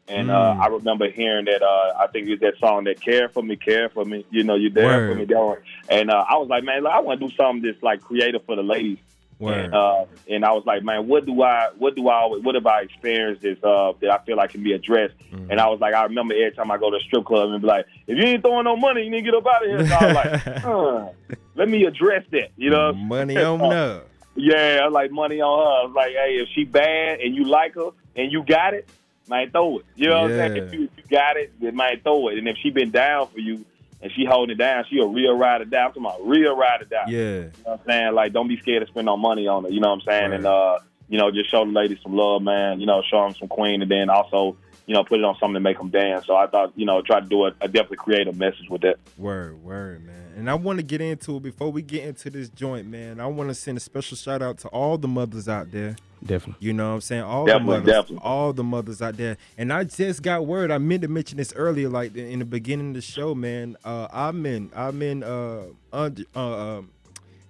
And uh, Mm. I remember hearing that. Uh, I think it's that song that "Care for Me, Care for Me." You know, you're there Word. for me, one. And uh, I was like, man, I want to do something that's like creative for the ladies. And, uh, and I was like, man, what do I, what do I, what have I experienced this, uh, that I feel like can be addressed? Mm-hmm. And I was like, I remember every time I go to a strip club and be like, if you ain't throwing no money, you need to get up out of here. So I was like, huh, let me address that, you know? Money on up. Yeah, I was like money on her. I was like, hey, if she bad and you like her and you got it, might throw it. You know what I'm saying? If you, if you got it, then might throw it. And if she been down for you and she holding it down, she a real ride or die. I'm talking about real ride or die. Yeah. You know what I'm saying? Like, don't be scared to spend no money on it. You know what I'm saying? And, uh, you know, just show the ladies some love, man. You know, show them some queen and then also, you know, put it on something to make them dance. So I thought, you know, try to do a, a definitely creative message with that. Word, word, man. And I want to get into it before we get into this joint, man. I want to send a special shout out to all the mothers out there. Definitely. You know what I'm saying? All Definitely, the mothers. definitely. All the mothers out there. And I just got word. I meant to mention this earlier, like in the beginning of the show, man. Uh I'm in I'm in uh, Und- uh um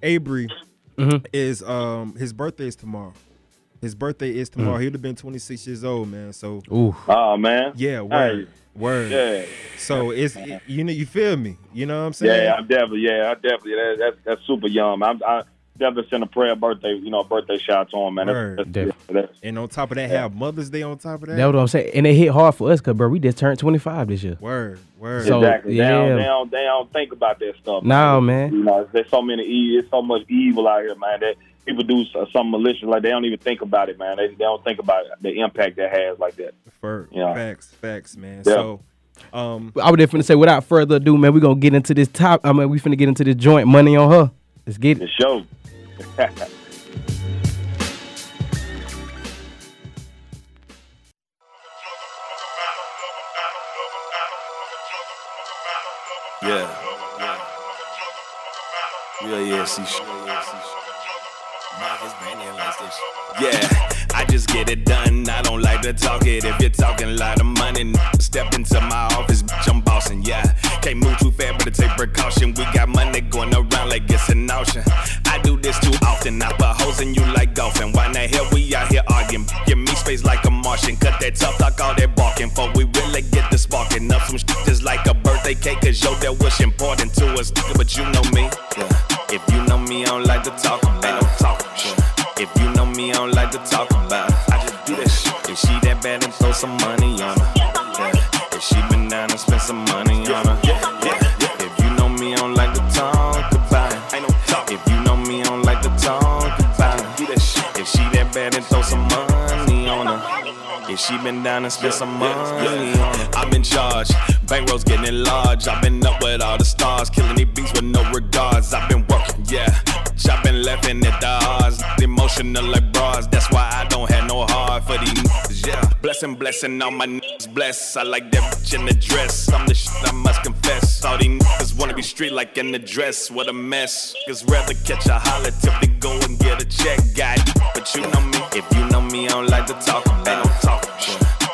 Avery Mhm. is um his birthday is tomorrow. His birthday is tomorrow. Mm. He'd have been 26 years old, man. So Ooh. Oh, man. yeah, word. Word. Yeah. So it's you know you feel me. You know what I'm saying? Yeah, I'm definitely. Yeah, I definitely. That, that's that's super young. I'm, I definitely send a prayer birthday. You know, birthday shout to him, man. Word. That's, that's, that's, And on top of that, have Mother's Day on top of that. That's what I'm saying. And it hit hard for us because, bro, we just turned 25 this year. Word, word. So, exactly. They, don't, yeah. they don't. They don't think about that stuff. No, man. You know, there's so many. E- There's so much evil out here, man. That people do something malicious like they don't even think about it, man. They, they don't think about it, the impact that has like that. For, you know? Facts, facts, man. Yeah. So. Um, I would definitely say, without further ado, man, we're gonna get into this top. I mean, we're gonna get into this joint. Money on her. Let's get it. The show. yeah. Yeah. Yeah. Yeah. See. Yeah, I just get it done. I don't like to talk it. If you're talking a lot of money, step into my office, bitch, I'm bossing. Yeah, can't move too fast, better take precaution. We got money going around like it's an auction. I do this too often. I put hoes in you like golfing. Why the hell we out here arguing? Give me space like a Martian. Cut that tough talk, all that barking. For we really get the sparking up some shit just like a birthday cake. Cause yo, that wish important to us. But you know me. Yeah. If you know me, I don't like to talk about she been down and spent some money. I'm in charge. Bankrolls getting large. I've been up with all the stars. Killing these beats with no regards. I've been working, yeah. I've been laughing at the odds. Emotional like Blessing, blessing, all my niggas bless. I like that bitch in the dress. I'm the shit, I must confess. All these niggas wanna be street like in the dress. What a mess. Cause rather catch a holler tip to go and get a check. God, but you know me. If you know me, I don't like to talk about it. Talk.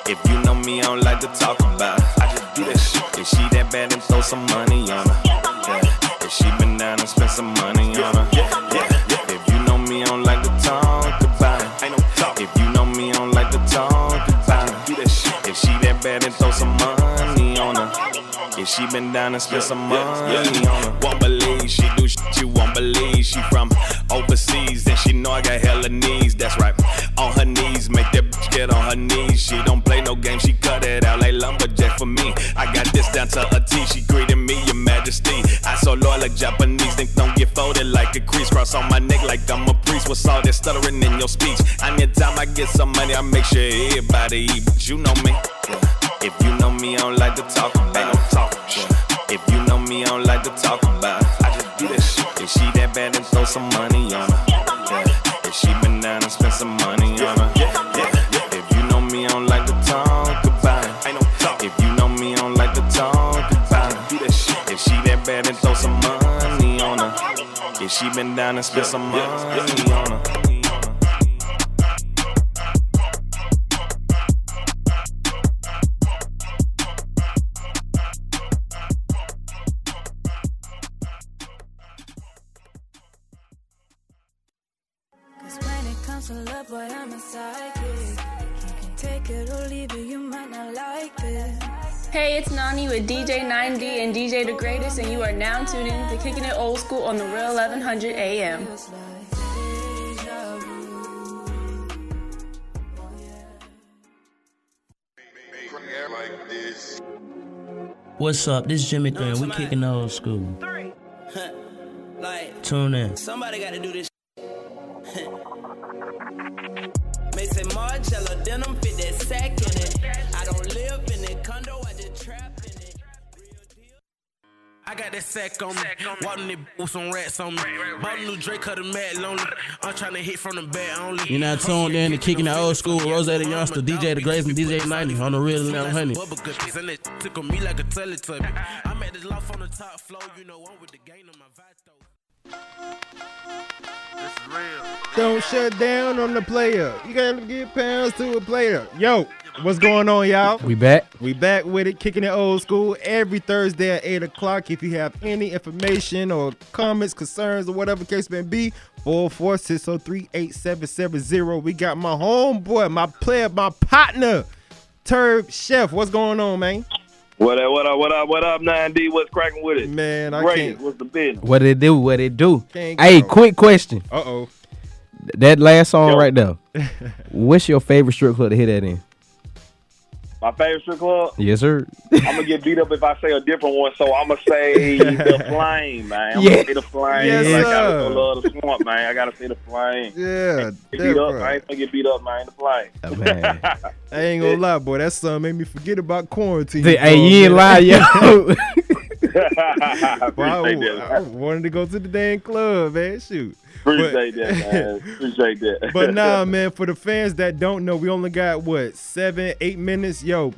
If you know me, I don't like to talk about. I just do that shit. If she that bad, then throw some money on her. Yeah. If she been down and spend some money on her. Yeah. She been down and spend some money on her. Won't believe she do shit you won't believe. She from overseas and she know I got hella knees. That's right. On her knees, make that bitch get on her knees. She don't play no game, she cut it out like lumberjack for me. I got this down to a T. She greeted me, your majesty. I so loyal like Japanese, think don't get folded like a crease. Cross on my neck like I'm a priest. What's all that stuttering in your speech? Anytime I get some money, I make sure everybody eat. But you know me. If you know me, I don't like to talk about it. Talk. If you know me, I don't like to talk about. I just do that shit. If she that bad, then throw some money she been down and spend some money on her. Greatest, and you are now tuned in to Kicking It Old School on the Real 1100 AM. What's up? This is Jimmy Thorne. We kicking the old school. Like, Tune in. somebody got to do this. May say Marcello denim fit that sack I got that sack on me. Walking the with some rats on me. Bought a new Drake, cut a mad lonely. I'm trying to hit from the back only. You're not tuned in to kicking the old school. Rose the Youngster, DJ The Grace, and DJ 9D on the real 1100. Bubba good and it tickle me like a Teletubby. I'm at the loft on the top floor, you know I'm with the gang on my vibe Don't shut down on the player. You gotta give pounds to a player. Yo, what's going on, y'all? We back. We back with it, kicking it old school every Thursday at 8 o'clock. If you have any information or comments, concerns, or whatever case may be, 446038770. We got my homeboy, my player, my partner, Trub Chef. What's going on, man? What up, what up, what up, what up, 9D? What's cracking with it? Man, I Great. can't. What's the business? What it do? What it do? Can't Hey, go. quick question. Uh oh. That last song right there. What's your favorite strip club to hit that in? My favorite strip club? Yes, sir. I'm gonna get beat up if I say a different one, so I'm gonna say the flame, man. I'm Yeah. gonna say the flame. Yes, I gotta love the swamp, man. I gotta say the flame. Yeah, Get beat up, that, I ain't gonna get beat up, man. The flame. Oh, man. I ain't gonna lie, boy. That song made me forget about quarantine. Hey, for a you ain't minute. lie, yo. Appreciate Well, I. I wanted to go to the damn club, man. Shoot. Appreciate that, man. Appreciate that. But nah, man, for the fans that don't know, we only got what seven, eight minutes. Yo,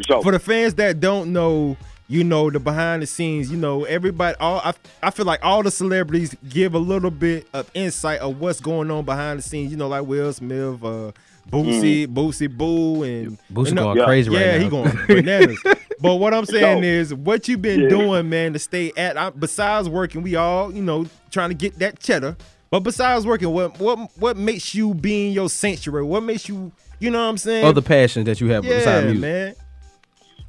Sure. for the fans that don't know, you know, the behind the scenes. You know, everybody. All I, I feel like all the celebrities give a little bit of insight of what's going on behind the scenes. You know, like Will Smith, uh, Boosie, Boosie Boo, and Boosie you know- going crazy right yeah, now. he going bananas. but what I'm saying Yo. is, what you've been Yeah. doing, man, to stay at. I, besides working, we all, you know, trying to get that cheddar. But besides working, what what what makes you being your sanctuary? What makes you, you know what I'm saying? Other passions that you have yeah, besides music. man.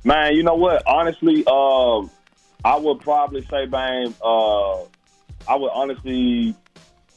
Man, you know what? Honestly, um, I would probably say, man, uh, I would honestly,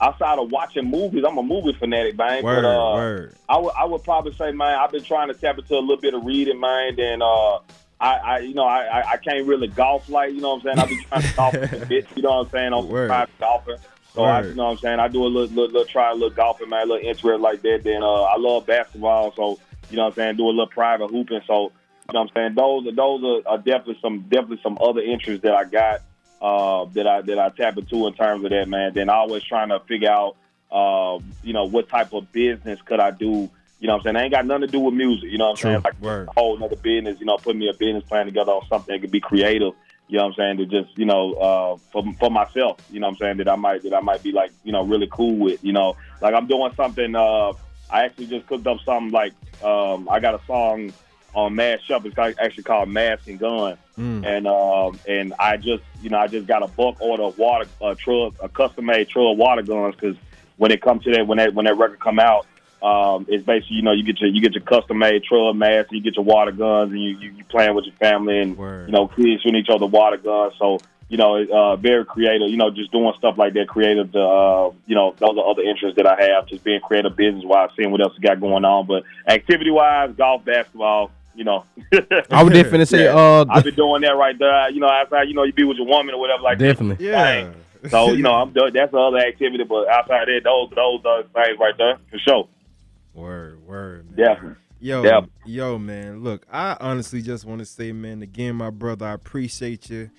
outside of watching movies, I'm a movie fanatic, man. Word, but, uh, word. I would, I would probably say, man, I've been trying to tap into a little bit of reading, man, and uh, I, I, you know, I, I- I can't really golf like, you know what I'm saying? I've been trying to golf a bit, you know what I'm saying, on some Word. private golfing. So I, you know what I'm saying? I do a little, little, little try a little golfing, man, a little interest like that. Then uh, I love basketball, so you know what I'm saying. Do a little private hooping, so you know what I'm saying. Those, are those are, are definitely some, definitely some other interests that I got uh, that I that I tap into in terms of that, man. Then I always trying to figure out, uh, you know, what type of business could I do. You know what I'm saying? I ain't got nothing to do with music. You know what I'm True. saying? Like Word. a whole other business. You know, put me a business plan together on something that could be creative. You know what I'm saying? To just you know, uh, for for myself. You know what I'm saying? That I might that I might be like you know really cool with. You know, like I'm doing something. Uh, I actually just cooked up something like um, I got a song on Mad Chef. It's actually called Mask and Gun Mm. and um, and I just you know I just got a bulk order of water uh, truck a custom made truck of water guns because when it comes to that when that when that record come out um, it's basically you know you get your you get your custom made truck mask you get your water guns and you you, you playing with your family and Word. you know kids shooting each other water guns so you know uh, very creative you know just doing stuff like that creative to uh, you know those are other interests that I have just being creative business wise seeing what else we got going on but activity wise golf basketball you know I would definitely say, Yeah. uh, I've been doing that right there. You know, outside, you know, you be with your woman or whatever like that. Definitely. Yeah. So you know, I'm doing that's the other activity, but outside of that, those those other things right there for sure. Word, word, man. Definitely. Yo, Yeah. yo, man. Look, I honestly just want to say, man, again, my brother, I appreciate you.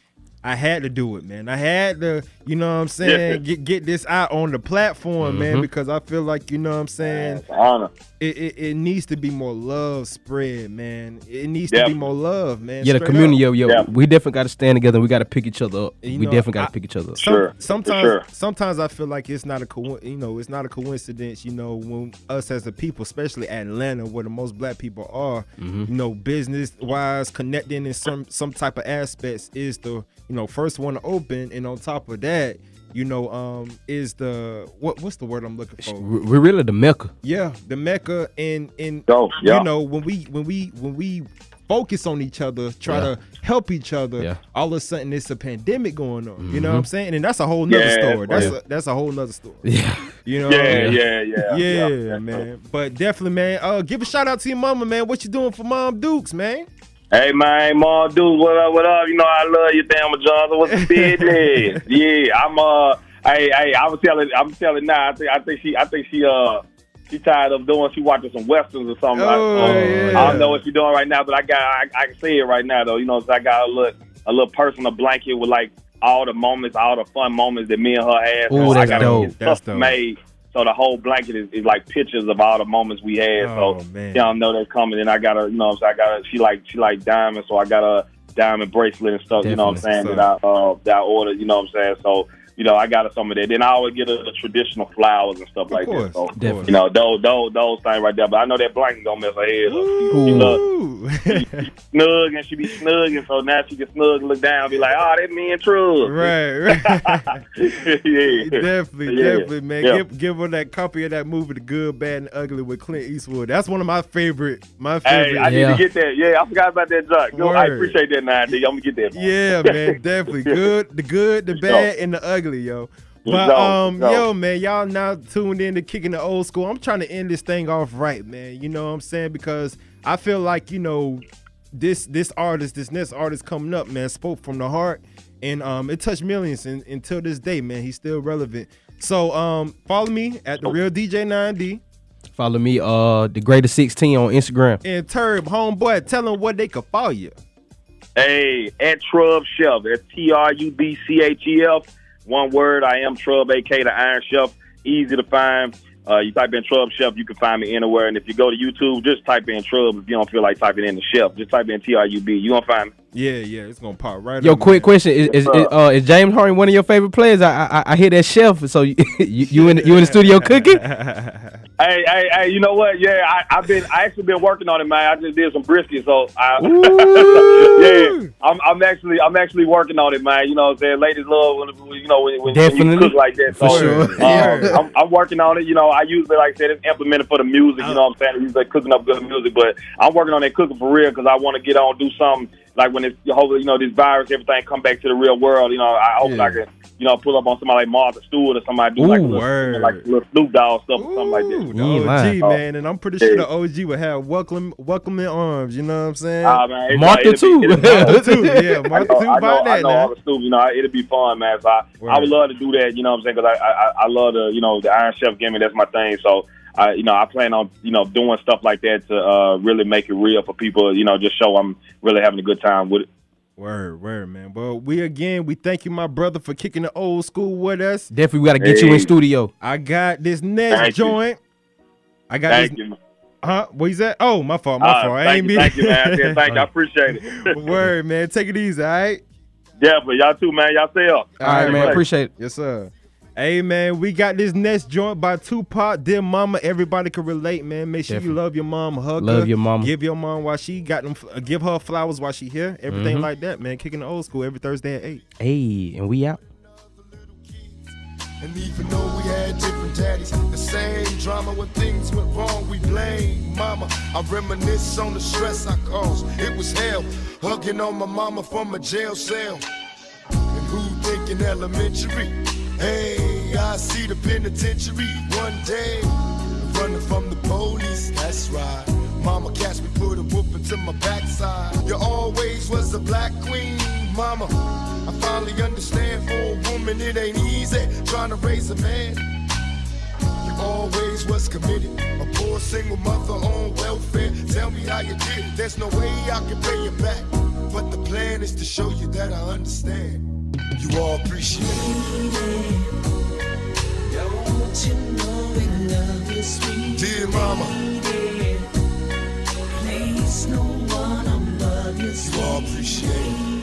I had to do it, man. I had to, you know what I'm saying, get get this out on the platform, man, Mhm. because I feel like, you know what I'm saying, honor. it, it, it needs to be more love spread, man. It needs to be more love, man. yeah, the community, up. yo, yo, Yeah. we definitely got to stand together. We got to pick each other up. You we know, definitely got to pick each other up. Some- Sure, Sometimes, sure. sometimes I feel like it's not a co- you know it's not a coincidence. You know, when us as a people, especially Atlanta, where the most black people are, Mm-hmm. you know, business wise, connecting in some some type of aspects is the you know first one to open, and on top of that, you know, um, is the what what's the word I'm looking for? We- We're really the mecca. Yeah, the Mecca and and Oh, yeah. you know when we when we when we focus on each other, try Yeah. to help each other, Yeah. all of a sudden it's a pandemic going on. You know what I'm saying? And that's a whole nother Yeah, story. That's yeah. a, that's a whole nother story. Yeah. You know? Yeah, yeah, yeah, yeah, yeah. man. But definitely, man. Uh, give a shout out to your mama, man. What you doing for Mom Dukes, man? Hey man, Mom, dude, what up, what up? You know I love you, damn Johnson. What's the business? yeah, I'm uh, hey, hey, I was telling, I'm telling now. I think, I think she, I think she, uh, she tired of doing. She watching some westerns or something. Oh, like, uh, yeah. I don't know what she's doing right now, but I got, I, I can see it right now though. You know, so I got a little, a little personal blanket with like all the moments, all the fun moments that me and her had. Ooh, so I got dope. That's dope. made. So the whole blanket is, is like pictures of all the moments we had. Oh, so man. y'all know that's coming. And I got a, you know, so I got a, she like she like diamonds, so I got a diamond bracelet and stuff. You know what I'm saying? Definitely. That I uh, that I ordered. You know what I'm saying? So you know, I got her some of that. Then I always get her the traditional flowers and stuff like course, that. So of Definitely. you know, those those those things right there. But I know that blanket gonna mess her head up. She, she love Ooh. snug and she be snugging, so now she can snug and look down and be like, oh, that me and True. right, right. yeah. definitely, Yeah. definitely, man. Yeah. Give give her that copy of that movie, The Good, Bad, and Ugly with Clint Eastwood. That's one of my favorite, my Hey, favorite. I need to get that. Yeah, I forgot about that junk. Yo, I appreciate that, now, D. I'm gonna get that. Yeah, man, definitely good, the good, the bad, and the ugly, yo. But sure, um, for sure. yo, man, y'all now tuned in to kicking the old school. I'm trying to end this thing off right, man. You know what I'm saying? Because I feel like you know this this artist, this next artist coming up, man, spoke from the heart, and um, it touched millions, and until this day, man, he's still relevant. So um, follow me at the real DJ 9D Follow me, uh, the greatest 16 on Instagram. and Trub homeboy. Tell them what they could follow you. Hey, at Trub Chef. That's T R U B C H E F. One word. I am Trub, aka the Iron Chef. Easy to find. Uh, you type in Trub Chef, you can find me anywhere. And if you go to YouTube, just type in Trub. If you don't feel like typing in the Chef, just type in T R U B. You gonna find me. Yeah, yeah, it's gonna pop right. Yo, up, quick man. question: Is is, is, uh, is James Harden one of your favorite players? I I, I hear that chef. So you you, you in you in the studio cooking? Hey, hey, hey! You know what? Yeah, I, I've been. I actually been working on it, man. I just did some brisket, so I, yeah, I'm, I'm actually, I'm actually working on it, man. You know, what I'm saying, ladies love, when, when- you know, when, when, when you Definitely. cook like that. For so, sure. um, Yeah. I'm, I'm working on it. You know, I usually, like I said, it's implemented for the music. You know, what I'm saying, usually like cooking up good music, but I'm working on that cooking for real because I want to get on, do something like when it's hopefully, you know, this virus, everything come back to the real world. You know, I hope I can, you know, pull up on somebody like Martha Stewart or somebody do like a Ooh, little, word. like a little Snoop Dogg stuff or something like that. The OG Oh, man, and I'm pretty sure the OG would have welcome welcoming arms. You know what I'm saying? Ah, man, it's Martha like- too. be- it'll be- Martha too. Yeah, I Martha know, too. I know, Buy I know now. all the Snoop. You know, it'll be fun, man. So I, I would love to do that. You know what I'm saying? Because I, I, I love the, you know, the Iron Chef gimmick. That's my thing. So. I, you know, I plan on, you know, doing stuff like that to uh, really make it real for people. You know, just show I'm really having a good time with it. Word, word, man. But we again, we thank you, my brother, for kicking the old school with us. Definitely, we got to get you in studio. I got this next Thank you. joint. I got Thank this. you. Huh? What you said? Oh, my fault. My Uh, fault. I thank ain't you, mean. thank you, man. Yeah, thank you. I appreciate it. Word, man. Take it easy, all right? Yeah, but y'all too, man. Y'all stay up. All right, man. Appreciate it. Yes, sir. Hey, man, we got this next joint by Tupac. Dear mama, everybody can relate, man. Make sure you love your mom, hug Love her, your mama. give your mom while she got them, uh, give her flowers while she here. Everything Mhm. like that, man. Kicking the old school every Thursday at eight. Hey, and we out. And even though we had different daddies, the same drama when things went wrong, we blame mama. I reminisce on the stress I caused. It was hell, hugging on my mama from a jail cell. And who thinking elementary? Hey, I see the penitentiary one day. Running from the police, that's right. Mama catch me, put a whoop into my backside. You always was a black queen, mama. I finally understand for a woman it ain't easy trying to raise a man. You always was committed. A poor single mother on welfare. Tell me how you did it. There's no way I can pay you back. But the plan is to show you that I understand. You all appreciate it. Sweet Dear mama. Place no one above you, You all appreciate it.